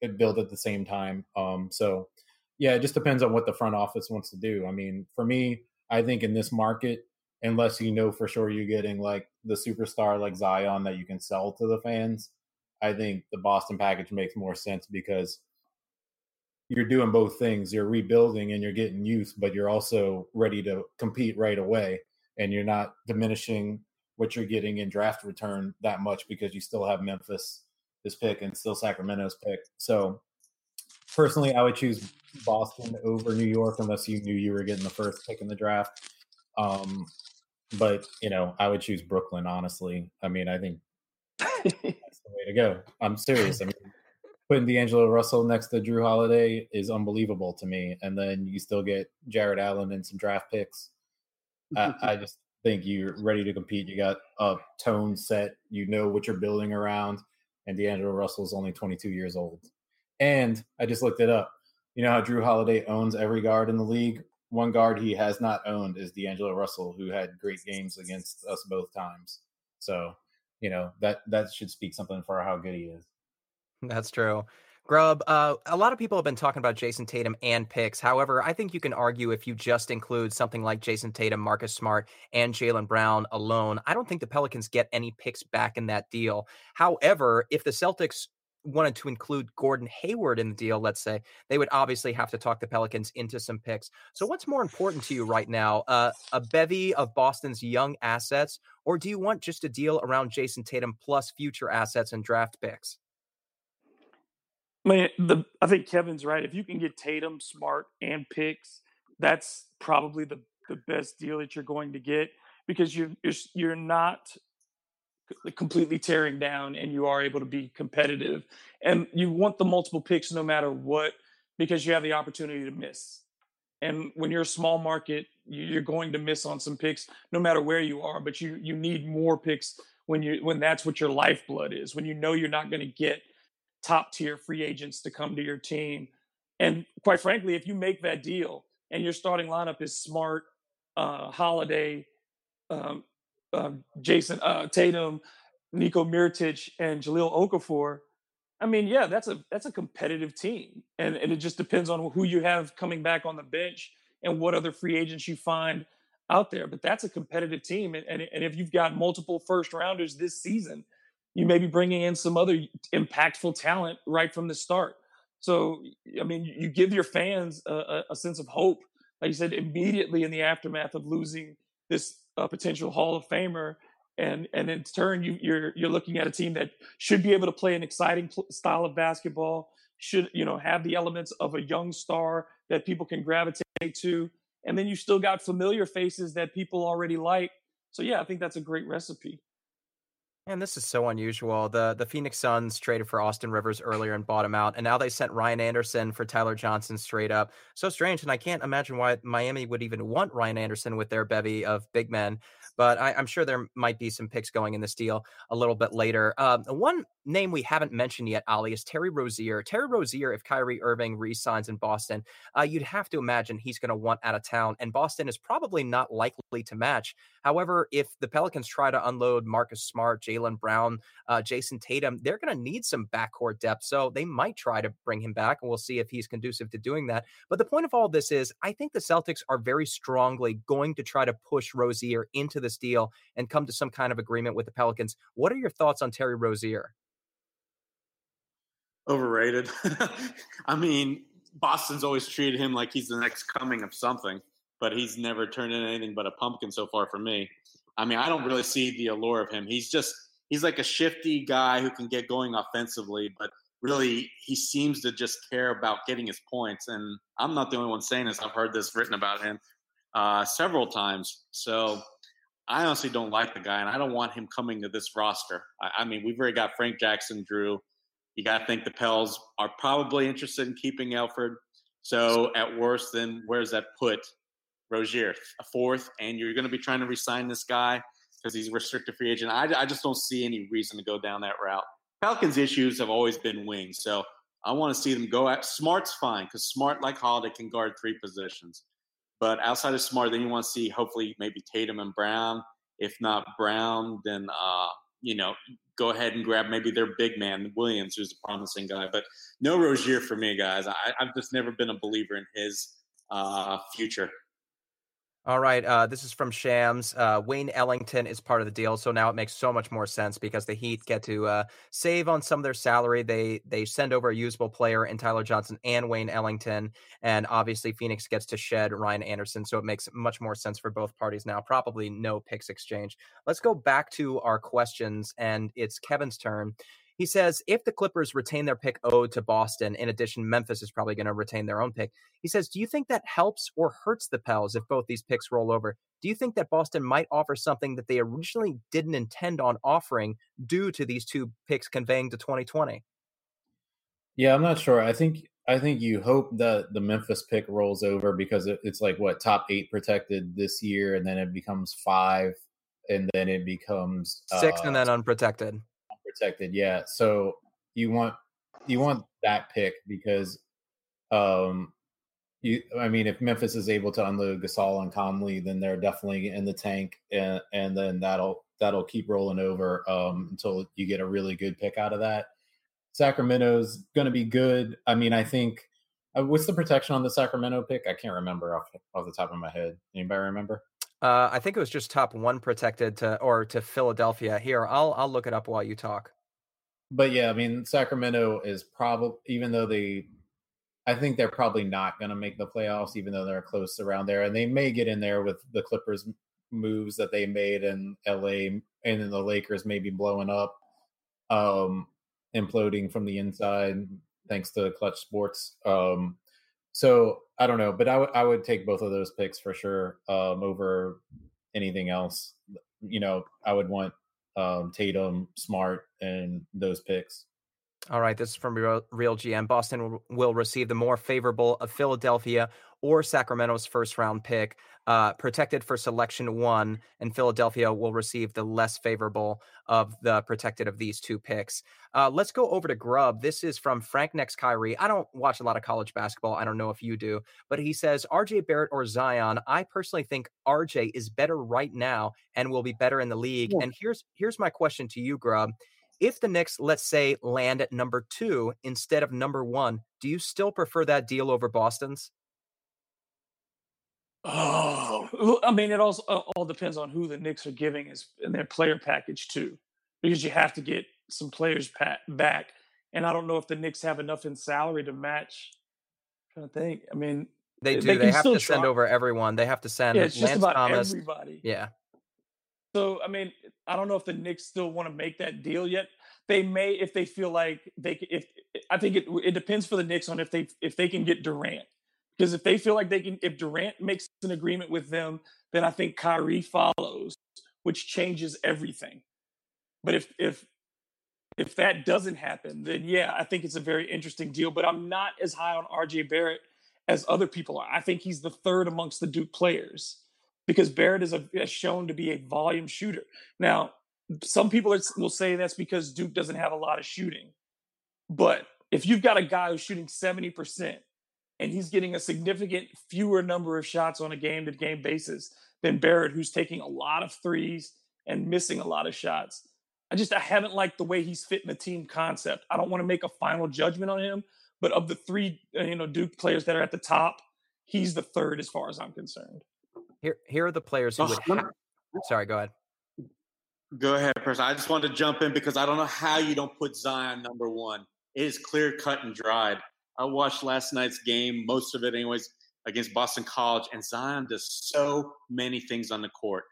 it build at the same time. Um, so yeah, it just depends on what the front office wants to do. I mean, for me, I think in this market, unless you know for sure you're getting like the superstar like Zion that you can sell to the fans, I think the Boston package makes more sense because you're doing both things. You're rebuilding and you're getting youth, but you're also ready to compete right away. And you're not diminishing what you're getting in draft return that much because you still have Memphis this pick and still Sacramento's pick. So personally, I would choose Boston over New York unless you knew you were getting the first pick in the draft. Um, but you know, I would choose Brooklyn. Honestly, I mean, I think that's the way to go. I'm serious. I mean, putting D'Angelo Russell next to Jrue Holiday is unbelievable to me. And then you still get Jarrett Allen and some draft picks. I, I, just think you're ready to compete. You got a tone set. You know what you're building around. And D'Angelo Russell is only 22 years old. And I just looked it up. You know how Jrue Holiday owns every guard in the league? One guard he has not owned is D'Angelo Russell, who had great games against us both times. So, you know, that that should speak something for how good he is. That's true. Grubb, uh, a lot of people have been talking about Jayson Tatum and picks. However, I think you can argue if you just include something like Jayson Tatum, Marcus Smart, and Jaylen Brown alone, I don't think the Pelicans get any picks back in that deal. However, if the Celtics wanted to include Gordon Hayward in the deal, let's say, they would obviously have to talk the Pelicans into some picks. So, what's more important to you right now? Uh, a bevy of Boston's young assets, or do you want just a deal around Jayson Tatum plus future assets and draft picks? I mean, the I think Kevin's right. If you can get Tatum, Smart, and picks, that's probably the the best deal that you're going to get because you're you're you're not completely tearing down and you are able to be competitive and you want the multiple picks no matter what because you have the opportunity to miss and when you're a small market you're going to miss on some picks no matter where you are but you you need more picks when you when that's what your lifeblood is when you know you're not going to get top tier free agents to come to your team. And quite frankly, if you make that deal and your starting lineup is Smart, uh, Holiday, um, uh, Jayson uh, Tatum, Nico Mirotic, and Jahlil Okafor, I mean, yeah, that's a that's a competitive team, and, and it just depends on who you have coming back on the bench and what other free agents you find out there. But that's a competitive team, and, and, and if you've got multiple first rounders this season, you may be bringing in some other impactful talent right from the start. So, I mean, you give your fans a, a sense of hope, like you said, immediately in the aftermath of losing this uh, potential Hall of Famer, and and in turn, you, you're you're looking at a team that should be able to play an exciting pl- style of basketball, should you know have the elements of a young star that people can gravitate to, and then you still got familiar faces that people already like. So yeah, I think that's a great recipe. And this is so unusual. The the Phoenix Suns traded for Austin Rivers earlier and bought him out, and now they sent Ryan Anderson for Tyler Johnson straight up. So strange, and I can't imagine why Miami would even want Ryan Anderson with their bevy of big men. But I, am sure there might be some picks going in this deal a little bit later. Um, one name we haven't mentioned yet, Oleh, is Terry Rozier. Terry Rozier, if Kyrie Irving re-signs in Boston, uh, you'd have to imagine he's going to want out of town, and Boston is probably not likely to match. However, if the Pelicans try to unload Marcus Smart, Jaylen Brown, uh, Jayson Tatum, they're going to need some backcourt depth. So they might try to bring him back, and we'll see if he's conducive to doing that. But the point of all this is, I think the Celtics are very strongly going to try to push Rozier into this deal and come to some kind of agreement with the Pelicans. What are your thoughts on Terry Rozier? Overrated. I mean, Boston's always treated him like he's the next coming of something, but he's never turned in anything but a pumpkin so far for me. I mean, I don't really see the allure of him. He's just he's like a shifty guy who can get going offensively, but really he seems to just care about getting his points. And I'm not the only one saying this. I've heard this written about him uh, several times. So I honestly don't like the guy, and I don't want him coming to this roster. I, I mean, we've already got Frank Jackson, Jrue. You got to think the Pels are probably interested in keeping Elfrid. So at worst, then where's that put Rozier? A fourth, and you're going to be trying to resign this guy because he's a restricted free agent. I, I just don't see any reason to go down that route. Pelicans' issues have always been wings, so I want to see them go at Smart's fine because Smart, like Holiday, can guard three positions. But outside of Smart, then you want to see hopefully maybe Tatum and Brown. If not Brown, then uh, you know go ahead and grab maybe their big man Williams, who's a promising guy. But no Rozier for me, guys. I, have just never been a believer in his uh, future. All right. Uh, this is from Shams. Uh, Wayne Ellington is part of the deal, so now it makes so much more sense because the Heat get to uh, save on some of their salary. They they send over a usable player in Tyler Johnson and Wayne Ellington, and obviously Phoenix gets to shed Ryan Anderson, so it makes much more sense for both parties now. Probably no picks exchange. Let's go back to our questions, and it's Kevin's turn. He says if the Clippers retain their pick owed to Boston, in addition, Memphis is probably going to retain their own pick. He says, Do you think that helps or hurts the Pels if both these picks roll over? Do you think that Boston might offer something that they originally didn't intend on offering due to these two picks conveying to 2020? Yeah, I'm not sure. I think I think you hope that the Memphis pick rolls over because it's like what top eight protected this year, and then it becomes five, and then it becomes six, uh, and then unprotected protected. Yeah. So you want you want that pick because um you I mean if Memphis is able to unload Gasol and Conley, then they're definitely in the tank and and then that'll that'll keep rolling over um until you get a really good pick out of that. Sacramento's to be good. I mean, I think uh, what's the protection on the Sacramento pick? I can't remember off off the top of my head. Anybody remember? Uh, I think it was just top one protected to or to Philadelphia. Here, I'll I'll look it up while you talk. But yeah, I mean Sacramento is probably even though they, I think they're probably not going to make the playoffs, even though they're close around there, and they may get in there with the Clippers moves that they made in LA, and then the Lakers maybe blowing up, um, imploding from the inside thanks to Klutch Sports. Um, so I don't know, but I, would take both of those picks for sure um, over anything else. You know, I would want um, Tatum, Smart, and those picks. All right, this is from Real, Real GM. Boston will receive the more favorable of Philadelphia or Sacramento's first round pick, uh, protected for selection one, and Philadelphia will receive the less favorable of the protected of these two picks. Uh, let's go over to Grubb. This is from Frank Next Kyrie. I don't watch a lot of college basketball. I don't know if you do, but he says RJ Barrett or Zion. I personally think RJ is better right now and will be better in the league. Yeah. And here's here's my question to you, Grubb if the Knicks, let's say, land at number two instead of number one, do you still prefer that deal over Boston's? Oh, I mean, it also uh, all depends on who the Knicks are giving as in their player package too, because you have to get some players back, and I don't know if the Knicks have enough in salary to match. I'm trying to think, I mean, they do. They, they have to try. send over everyone. They have to send. Yeah, it's Lance just about Thomas. everybody. Yeah. So I mean, I don't know if the Knicks still want to make that deal yet. They may if they feel like they if I think it it depends for the Knicks on if they if they can get Durant. Because if they feel like they can if Durant makes an agreement with them, then I think Kyrie follows, which changes everything. But if if if that doesn't happen, then yeah, I think it's a very interesting deal. But I'm not as high on RJ Barrett as other people are. I think he's the third amongst the Duke players because Barrett is a, has shown to be a volume shooter. Now, some people will say that's because Duke doesn't have a lot of shooting. But if you've got a guy who's shooting 70% and he's getting a significant fewer number of shots on a game to game basis than Barrett, who's taking a lot of threes and missing a lot of shots, I just I haven't liked the way he's fitting the team concept. I don't want to make a final judgment on him, but of the three uh, you know Duke players that are at the top, he's the third as far as I'm concerned. Here here are the players who would. Ha- Sorry, go ahead. Go ahead, person. I just wanted to jump in because I don't know how you don't put Zion number one. It is clear cut and dried. I watched last night's game, most of it, anyways, against Boston College, and Zion does so many things on the court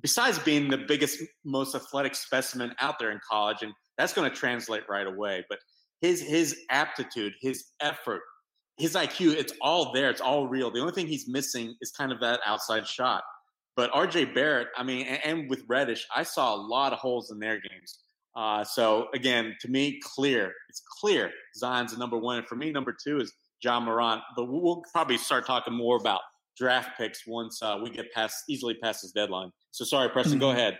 besides being the biggest, most athletic specimen out there in college, and that's going to translate right away. But his his aptitude, his effort, his IQ, it's all there. It's all real. The only thing he's missing is kind of that outside shot. But RJ Barrett, I mean, and, and with Reddish, I saw a lot of holes in their games. Uh, so again, to me, clear. It's clear. Zion's the number one, and for me, number two is Ja Morant. But we'll probably start talking more about draft picks once uh, we get past easily past this deadline. So sorry, Preston, go mm-hmm. ahead.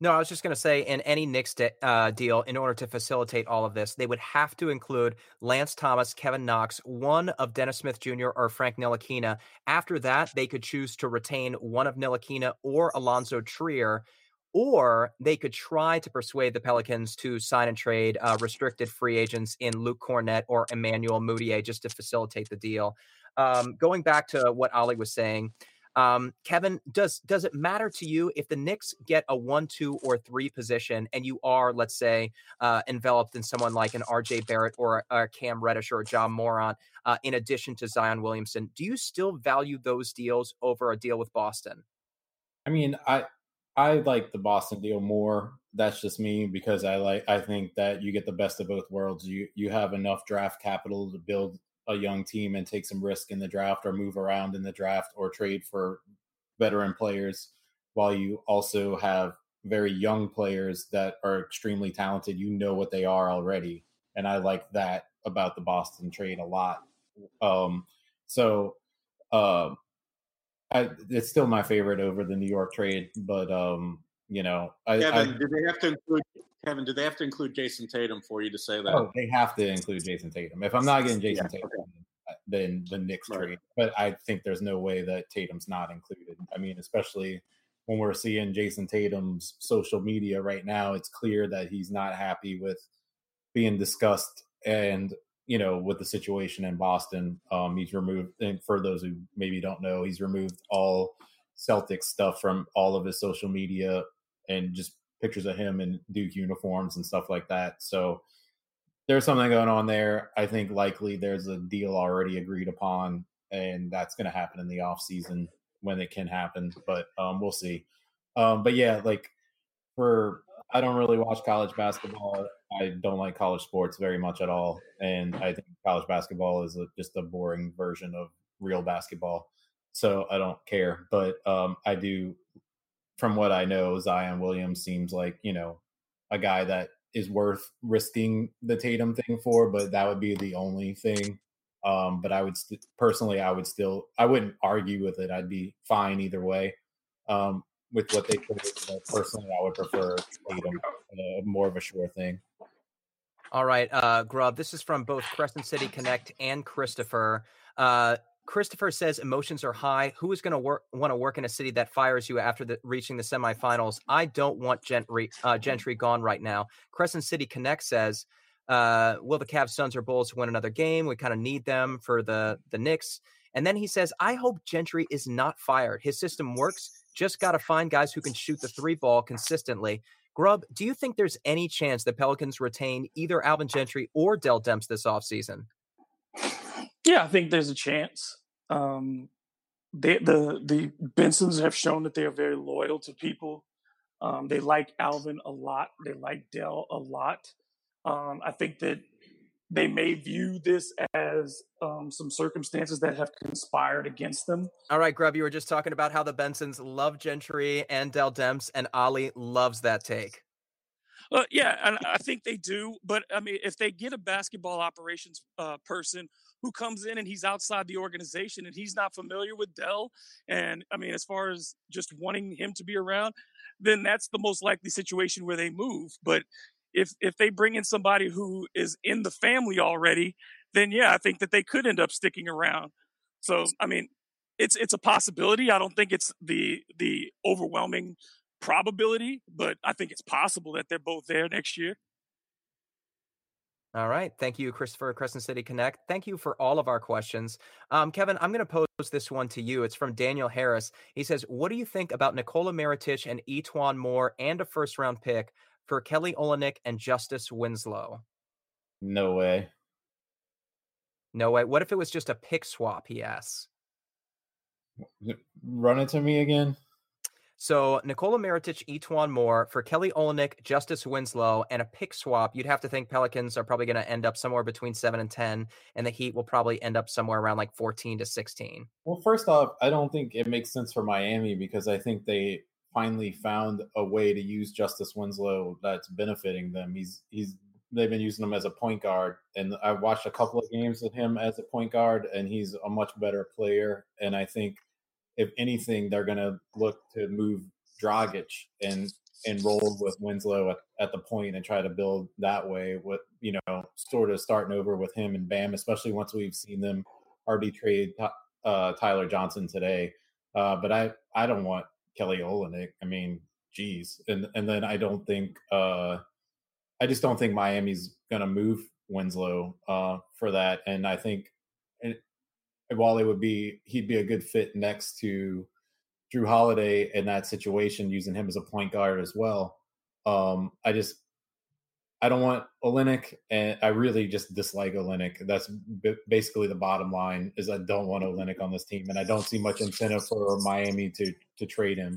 No, I was just going to say, in any Knicks de- uh, deal, in order to facilitate all of this, they would have to include Lance Thomas, Kevin Knox, one of Dennis Smith Jr. or Frank Ntilikina. After that, they could choose to retain one of Ntilikina or Allonzo Trier, or they could try to persuade the Pelicans to sign and trade uh, restricted free agents in Luke Kornet or Emmanuel Mudiay just to facilitate the deal. Um, going back to what Oleh was saying, um, Kevin, does does it matter to you if the Knicks get a one, two, or three position, and you are, let's say, uh, enveloped in someone like an R.J. Barrett or a, Cam Reddish or a Ja Morant, uh, in addition to Zion Williamson? Do you still value those deals over a deal with Boston? I mean, I I like the Boston deal more. That's just me because I like I think that you get the best of both worlds. You you have enough draft capital to build a young team and take some risk in the draft or move around in the draft or trade for veteran players while you also have very young players that are extremely talented. You know what they are already. And I like that about the Boston trade a lot. Um, so uh, I, it's still my favorite over the New York trade, but um, you know, I, Kevin, I, do they have to include Kevin? Do they have to include Jayson Tatum for you to say that? Oh, they have to include Jayson Tatum. If I'm not getting Jayson yeah, Tatum, okay. then the Knicks right. trade. But I think there's no way that Tatum's not included. I mean, especially when we're seeing Jayson Tatum's social media right now, it's clear that he's not happy with being discussed and you know with the situation in Boston. Um, he's removed, and for those who maybe don't know, he's removed all Celtics stuff from all of his social media and just pictures of him in Duke uniforms and stuff like that. So there's something going on there. I think likely there's a deal already agreed upon, and that's going to happen in the off season when it can happen. But um, we'll see. Um, but yeah, like for I don't really watch college basketball. I don't like college sports very much at all, and I think college basketball is a, just a boring version of real basketball. So I don't care, but um, I do from what I know, Zion Williams seems like, you know, a guy that is worth risking the Tatum thing for, but that would be the only thing. Um, but I would st- personally, I would still, I wouldn't argue with it. I'd be fine either way um, with what they put. Personally, I would prefer Tatum, uh, more of a sure thing. All right, uh, Grubb. This is from both Crescent City Connect and Christopher. Uh, Christopher says emotions are high. Who is going to work want to work in a city that fires you after the, reaching the semifinals? I don't want Gentry, uh, Gentry gone right now. Crescent City Connect says, uh, "Will the Cavs, Suns, or Bulls win another game? We kind of need them for the the Knicks." And then he says, "I hope Gentry is not fired. His system works. Just got to find guys who can shoot the three ball consistently." Grubb, do you think there's any chance the Pelicans retain either Alvin Gentry or Dell Demps this offseason? Yeah, I think there's a chance. Um, they, the the Bensons have shown that they are very loyal to people. Um, they like Alvin a lot. They like Dell a lot. Um, I think that they may view this as um, some circumstances that have conspired against them. All right, Grubb, you were just talking about how the Bensons love Gentry and Dell Demps, and Oleh loves that take. Uh, yeah, and I think they do. But I mean, if they get a basketball operations uh, person who comes in and he's outside the organization and he's not familiar with Dell, and I mean, as far as just wanting him to be around, then that's the most likely situation where they move. But if if they bring in somebody who is in the family already, then yeah, I think that they could end up sticking around. So I mean, it's it's a possibility. I don't think it's the the overwhelming probability, but I think it's possible that they're both there next year. All right. Thank you, Christopher, Crescent City Connect. Thank you for all of our questions. Um, Kevin, I'm going to pose this one to you. It's from Daniel Harris. He says, What do you think about Nikola Mirotic and E'Twaun Moore and a first round pick for Kelly Olynyk and Justice Winslow? No way. No way. What if it was just a pick swap? He asks. Run it to me again. So Nikola Mirotic, E'Twaun Moore for Kelly Olynyk, Justice Winslow, and a pick swap. You'd have to think Pelicans are probably going to end up somewhere between seven and ten, and the Heat will probably end up somewhere around like fourteen to sixteen. Well, first off, I don't think it makes sense for Miami because I think they finally found a way to use Justice Winslow that's benefiting them. He's he's they've been using him as a point guard, and I've watched a couple of games with him as a point guard, and he's a much better player. And I think if anything, they're going to look to move Dragic and and roll with Winslow at, at, the point and try to build that way. With you know, sort of starting over with him and Bam, especially once we've seen them already trade uh, Tyler Johnson today. Uh, but I I don't want Kelly Olynyk. I mean, geez, and and then I don't think uh, I just don't think Miami's to move Winslow uh, for that. And I think Wally would be he'd be a good fit next to Jrue Holiday in that situation, using him as a point guard as well. Um, I just I don't want Olynyk, and I really just dislike Olynyk. That's b- basically the bottom line. Is I don't want Olynyk on this team, and I don't see much incentive for Miami to to trade him.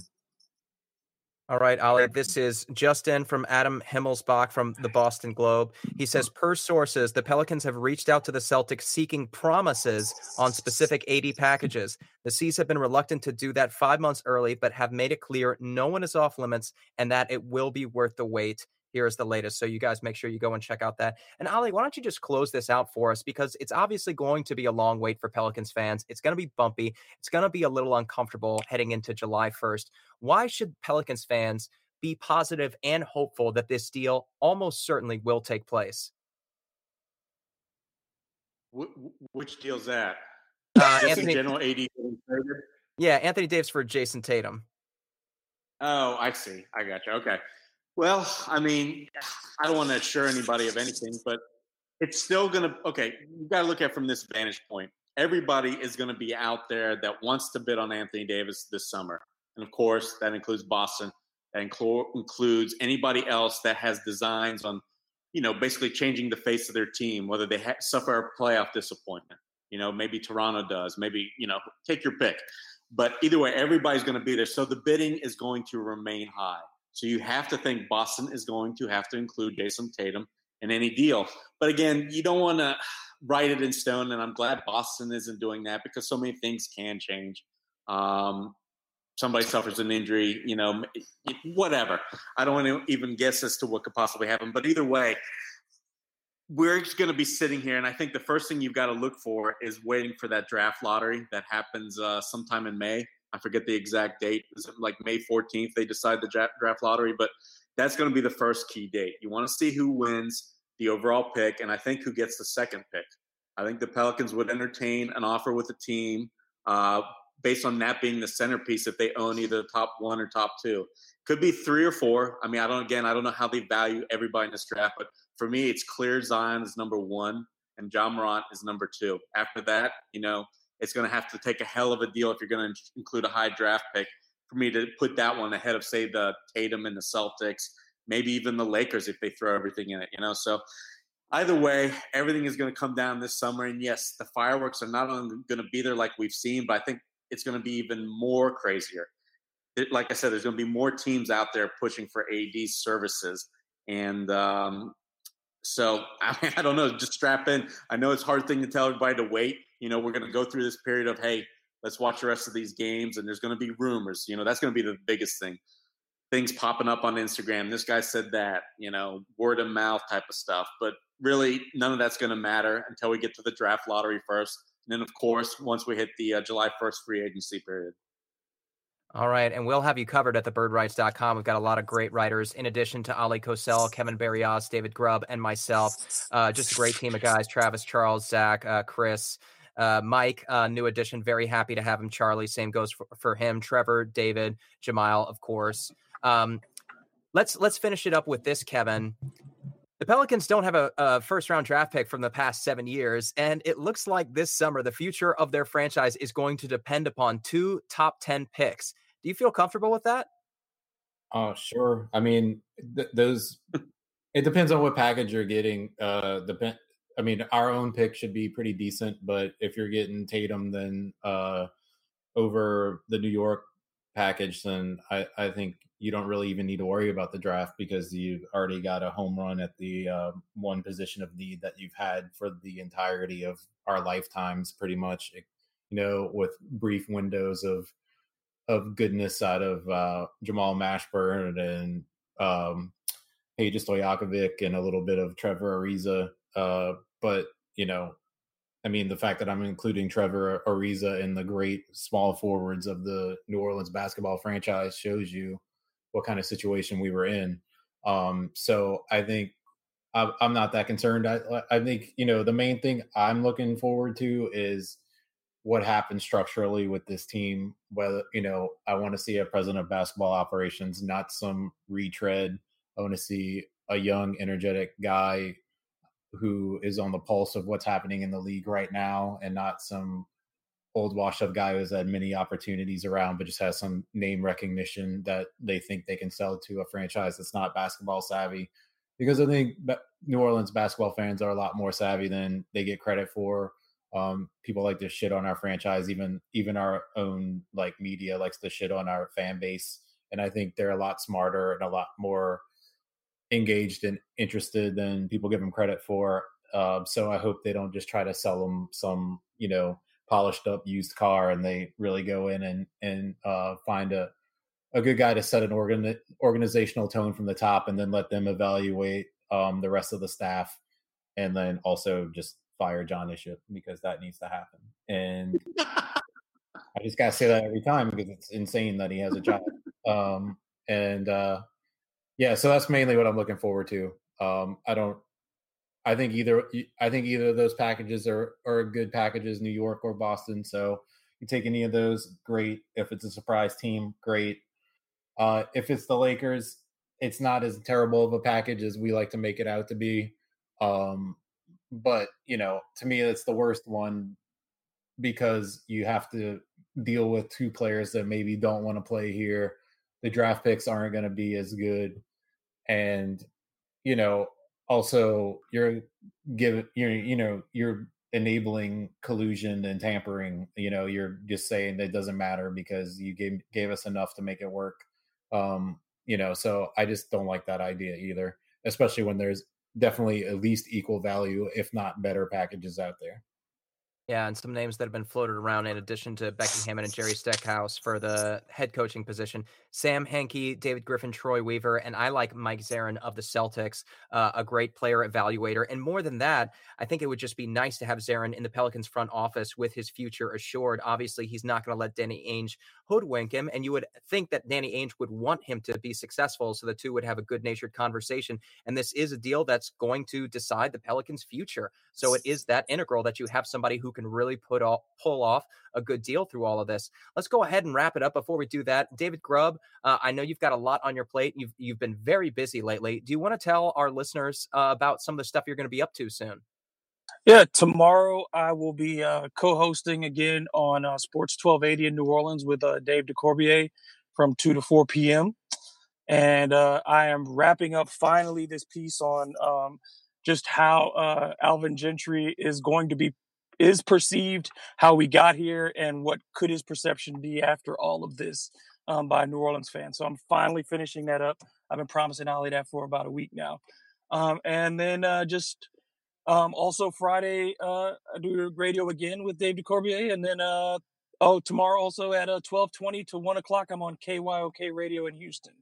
All right, Oleh, this is Justin from Adam Himmelsbach from the Boston Globe. He says, per sources, the Pelicans have reached out to the Celtics seeking promises on specific AD packages. The C's have been reluctant to do that five months early, but have made it clear no one is off limits and that it will be worth the wait here is the latest. So you guys make sure you go and check out that. And Oleh, why don't you just close this out for us? Because it's obviously going to be a long wait for Pelicans fans. It's going to be bumpy. It's going to be a little uncomfortable heading into July 1st. Why should Pelicans fans be positive and hopeful that this deal almost certainly will take place? Which deal's that? Uh, Anthony, general AD. Yeah, Anthony Davis for Jayson Tatum. Oh, I see. I got you. Okay. Well, I mean, I don't want to assure anybody of anything, but it's still going to, okay, you got to look at from this vantage point. Everybody is going to be out there that wants to bid on Anthony Davis this summer. And of course, that includes Boston. That includes anybody else that has designs on, you know, basically changing the face of their team, whether they ha- suffer a playoff disappointment. You know, maybe Toronto does. Maybe, you know, take your pick. But either way, everybody's going to be there. So the bidding is going to remain high. So you have to think Boston is going to have to include Jayson Tatum in any deal. But again, you don't want to write it in stone. And I'm glad Boston isn't doing that because so many things can change. Um, somebody suffers an injury, you know, whatever. I don't want to even guess as to what could possibly happen. But either way, we're going to be sitting here, and I think the first thing you've got to look for is waiting for that draft lottery that happens uh, sometime in May. I forget the exact date. It like May 14th they decide the draft lottery? But that's going to be the first key date. You want to see who wins the overall pick, and I think who gets the second pick. I think the Pelicans would entertain an offer with the team uh, based on that being the centerpiece if they own either the top one or top two. Could be three or four. I mean, I don't, again, I don't know how they value everybody in this draft, but for me, it's clear Zion is number one and Ja Morant is number two. After that, you know, it's going to have to take a hell of a deal if you're going to include a high draft pick for me to put that one ahead of, say, the Tatum and the Celtics, maybe even the Lakers if they throw everything in it, you know? So either way, everything is going to come down this summer. And yes, the fireworks are not only going to be there like we've seen, but I think it's going to be even more crazier. It, like I said, there's going to be more teams out there pushing for AD services. And um, so, I, I don't know, just strap in. I know it's hard thing to tell everybody to wait, you know, we're going to go through this period of, hey, let's watch the rest of these games, and there's going to be rumors. You know, that's going to be the biggest thing. things popping up on Instagram. This guy said that, you know, word of mouth type of stuff. But really, none of that's going to matter until we get to the draft lottery first. And then, of course, once we hit the uh, July 1st free agency period. All right, and we'll have you covered at thebirdwrites.com. We've got a lot of great writers, in addition to Oleh Kosel, Kevin Barrios, David Grubb, and myself. Uh, just a great team of guys: Travis, Charles, Zach, uh, Chris, uh, Mike, uh, new addition. Very happy to have him. Charlie, same goes for, for him. Trevor, David, Jamal, of course. Um, let's let's finish it up with this, Kevin. The Pelicans don't have a, a, first round draft pick from the past seven years, and it looks like this summer the future of their franchise is going to depend upon two top 10 picks. Do you feel comfortable with that? Oh, sure. I mean, th- those, it depends on what package you're getting. Uh, the, I mean, our own pick should be pretty decent, but if you're getting Tatum, then uh, over the New York package, then I, I think you don't really even need to worry about the draft because you've already got a home run at the uh, one position of need that you've had for the entirety of our lifetimes, pretty much. You know, with brief windows of of goodness out of uh, Jamal Mashburn and um, Peja Stojakovic and a little bit of Trevor Ariza. Uh, but you know, I mean, the fact that I'm including Trevor Ariza in the great small forwards of the New Orleans basketball franchise shows you what kind of situation we were in. Um, so I think I'm not that concerned. I, I think you know the main thing I'm looking forward to is what happens structurally with this team. Whether you know, I want to see a president of basketball operations, not some retread. I want to see a young, energetic guy who is on the pulse of what's happening in the league right now and not some old washed up guy who's had many opportunities around but just has some name recognition that they think they can sell to a franchise that's not basketball savvy because i think new orleans basketball fans are a lot more savvy than they get credit for um, people like to shit on our franchise even even our own like media likes to shit on our fan base and i think they're a lot smarter and a lot more engaged and interested than people give them credit for. Uh, so I hope they don't just try to sell them some, you know, polished up used car, and they really go in and and uh, find a a good guy to set an organ organizational tone from the top, and then let them evaluate um, the rest of the staff, and then also just fire John Bishop because that needs to happen. And I just gotta say that every time because it's insane that he has a job. Um, and uh, yeah, so that's mainly what I'm looking forward to. Um, I don't. I think either. I think either of those packages are are good packages, New York or Boston. So you take any of those, great. If it's a surprise team, great. Uh, if it's the Lakers, it's not as terrible of a package as we like to make it out to be. Um, but you know, to me, it's the worst one because you have to deal with two players that maybe don't want to play here. The draft picks aren't going to be as good and you know also you're giving you're you know you're enabling collusion and tampering you know you're just saying that doesn't matter because you gave gave us enough to make it work um you know so i just don't like that idea either especially when there's definitely at least equal value if not better packages out there yeah, and some names that have been floated around in addition to Becky Hammon and Jerry Stackhouse for the head coaching position. Sam Hinkie, David Griffin, Troy Weaver, and I like Mike Zarren of the Celtics, uh, a great player evaluator. And more than that, I think it would just be nice to have Zarren in the Pelicans front office with his future assured. Obviously, he's not going to let Danny Ainge hoodwink him, and you would think that Danny Ainge would want him to be successful so the two would have a good natured conversation. And this is a deal that's going to decide the Pelicans' future. So it is that integral that you have somebody who can really put off, pull off a good deal through all of this. Let's go ahead and wrap it up. Before we do that, David Grubb, uh, I know you've got a lot on your plate. You've you've been very busy lately. Do you want to tell our listeners uh, about some of the stuff you're going to be up to soon? Yeah, tomorrow I will be uh, co-hosting again on uh, Sports 1280 in New Orleans with uh, Dave DeCorbier from 2 to 4 p.m. And uh, I am wrapping up finally this piece on um, just how uh, Alvin Gentry is going to be is perceived, how we got here, and what could his perception be after all of this um, by New Orleans fans. So I'm finally finishing that up. I've been promising Oleh that for about a week now. Um, and then uh, just um, also Friday, uh, I do radio again with Dave DeCorbier, and then uh, oh tomorrow also at uh, twelve twenty to one o'clock, I'm on KYOK Radio in Houston.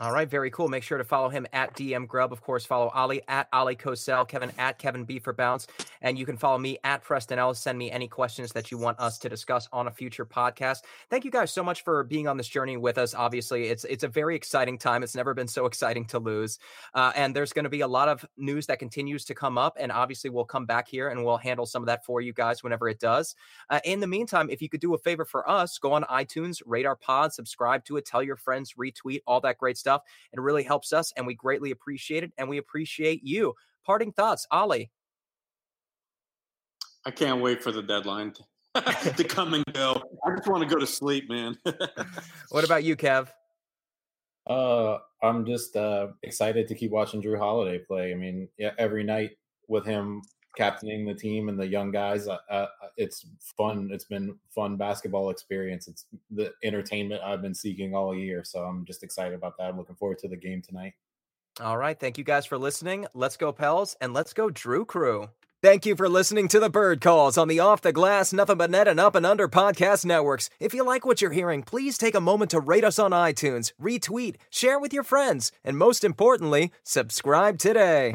All right, very cool. Make sure to follow him at DM Grubb. Of course, follow Oleh at Oleh Kosel, Kevin at Kevin B for Bounce, and you can follow me at Preston Ellis. Send me any questions that you want us to discuss on a future podcast. Thank you guys so much for being on this journey with us. Obviously, it's it's a very exciting time. It's never been so exciting to lose, uh, and there's going to be a lot of news that continues to come up. And obviously, we'll come back here and we'll handle some of that for you guys whenever it does. Uh, in the meantime, if you could do a favor for us, go on iTunes, rate our pod, subscribe to it, tell your friends, retweet all that great stuff. It really helps us, and we greatly appreciate it. And we appreciate you. Parting thoughts, Oleh. I can't wait for the deadline to come and go. I just want to go to sleep, man. what about you, Kev? Uh, I'm just uh, excited to keep watching Jrue Holiday play. I mean, yeah, every night with him captaining the team and the young guys. Uh, uh, it's fun. It's been fun basketball experience. It's the entertainment I've been seeking all year. So I'm just excited about that. I'm looking forward to the game tonight. All right. Thank you guys for listening. Let's go, Pels, and let's go, Jrue Crew. Thank you for listening to the Bird Calls on the Off the Glass, Nothing But Net, and Up and Under podcast networks. If you like what you're hearing, please take a moment to rate us on iTunes, retweet, share with your friends, and most importantly, subscribe today.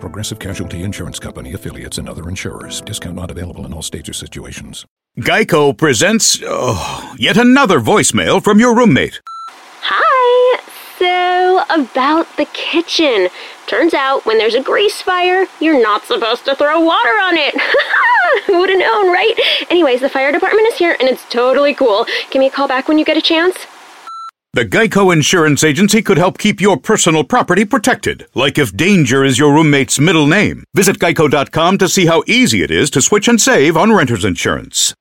Progressive Casualty Insurance Company affiliates and other insurers. Discount not available in all states or situations. Geico presents oh, yet another voicemail from your roommate. Hi. So, about the kitchen. Turns out when there's a grease fire, you're not supposed to throw water on it. Who would have known, right? Anyways, the fire department is here and it's totally cool. Give me a call back when you get a chance. The Geico Insurance Agency could help keep your personal property protected, like if danger is your roommate's middle name. Visit geico.com to see how easy it is to switch and save on renter's insurance.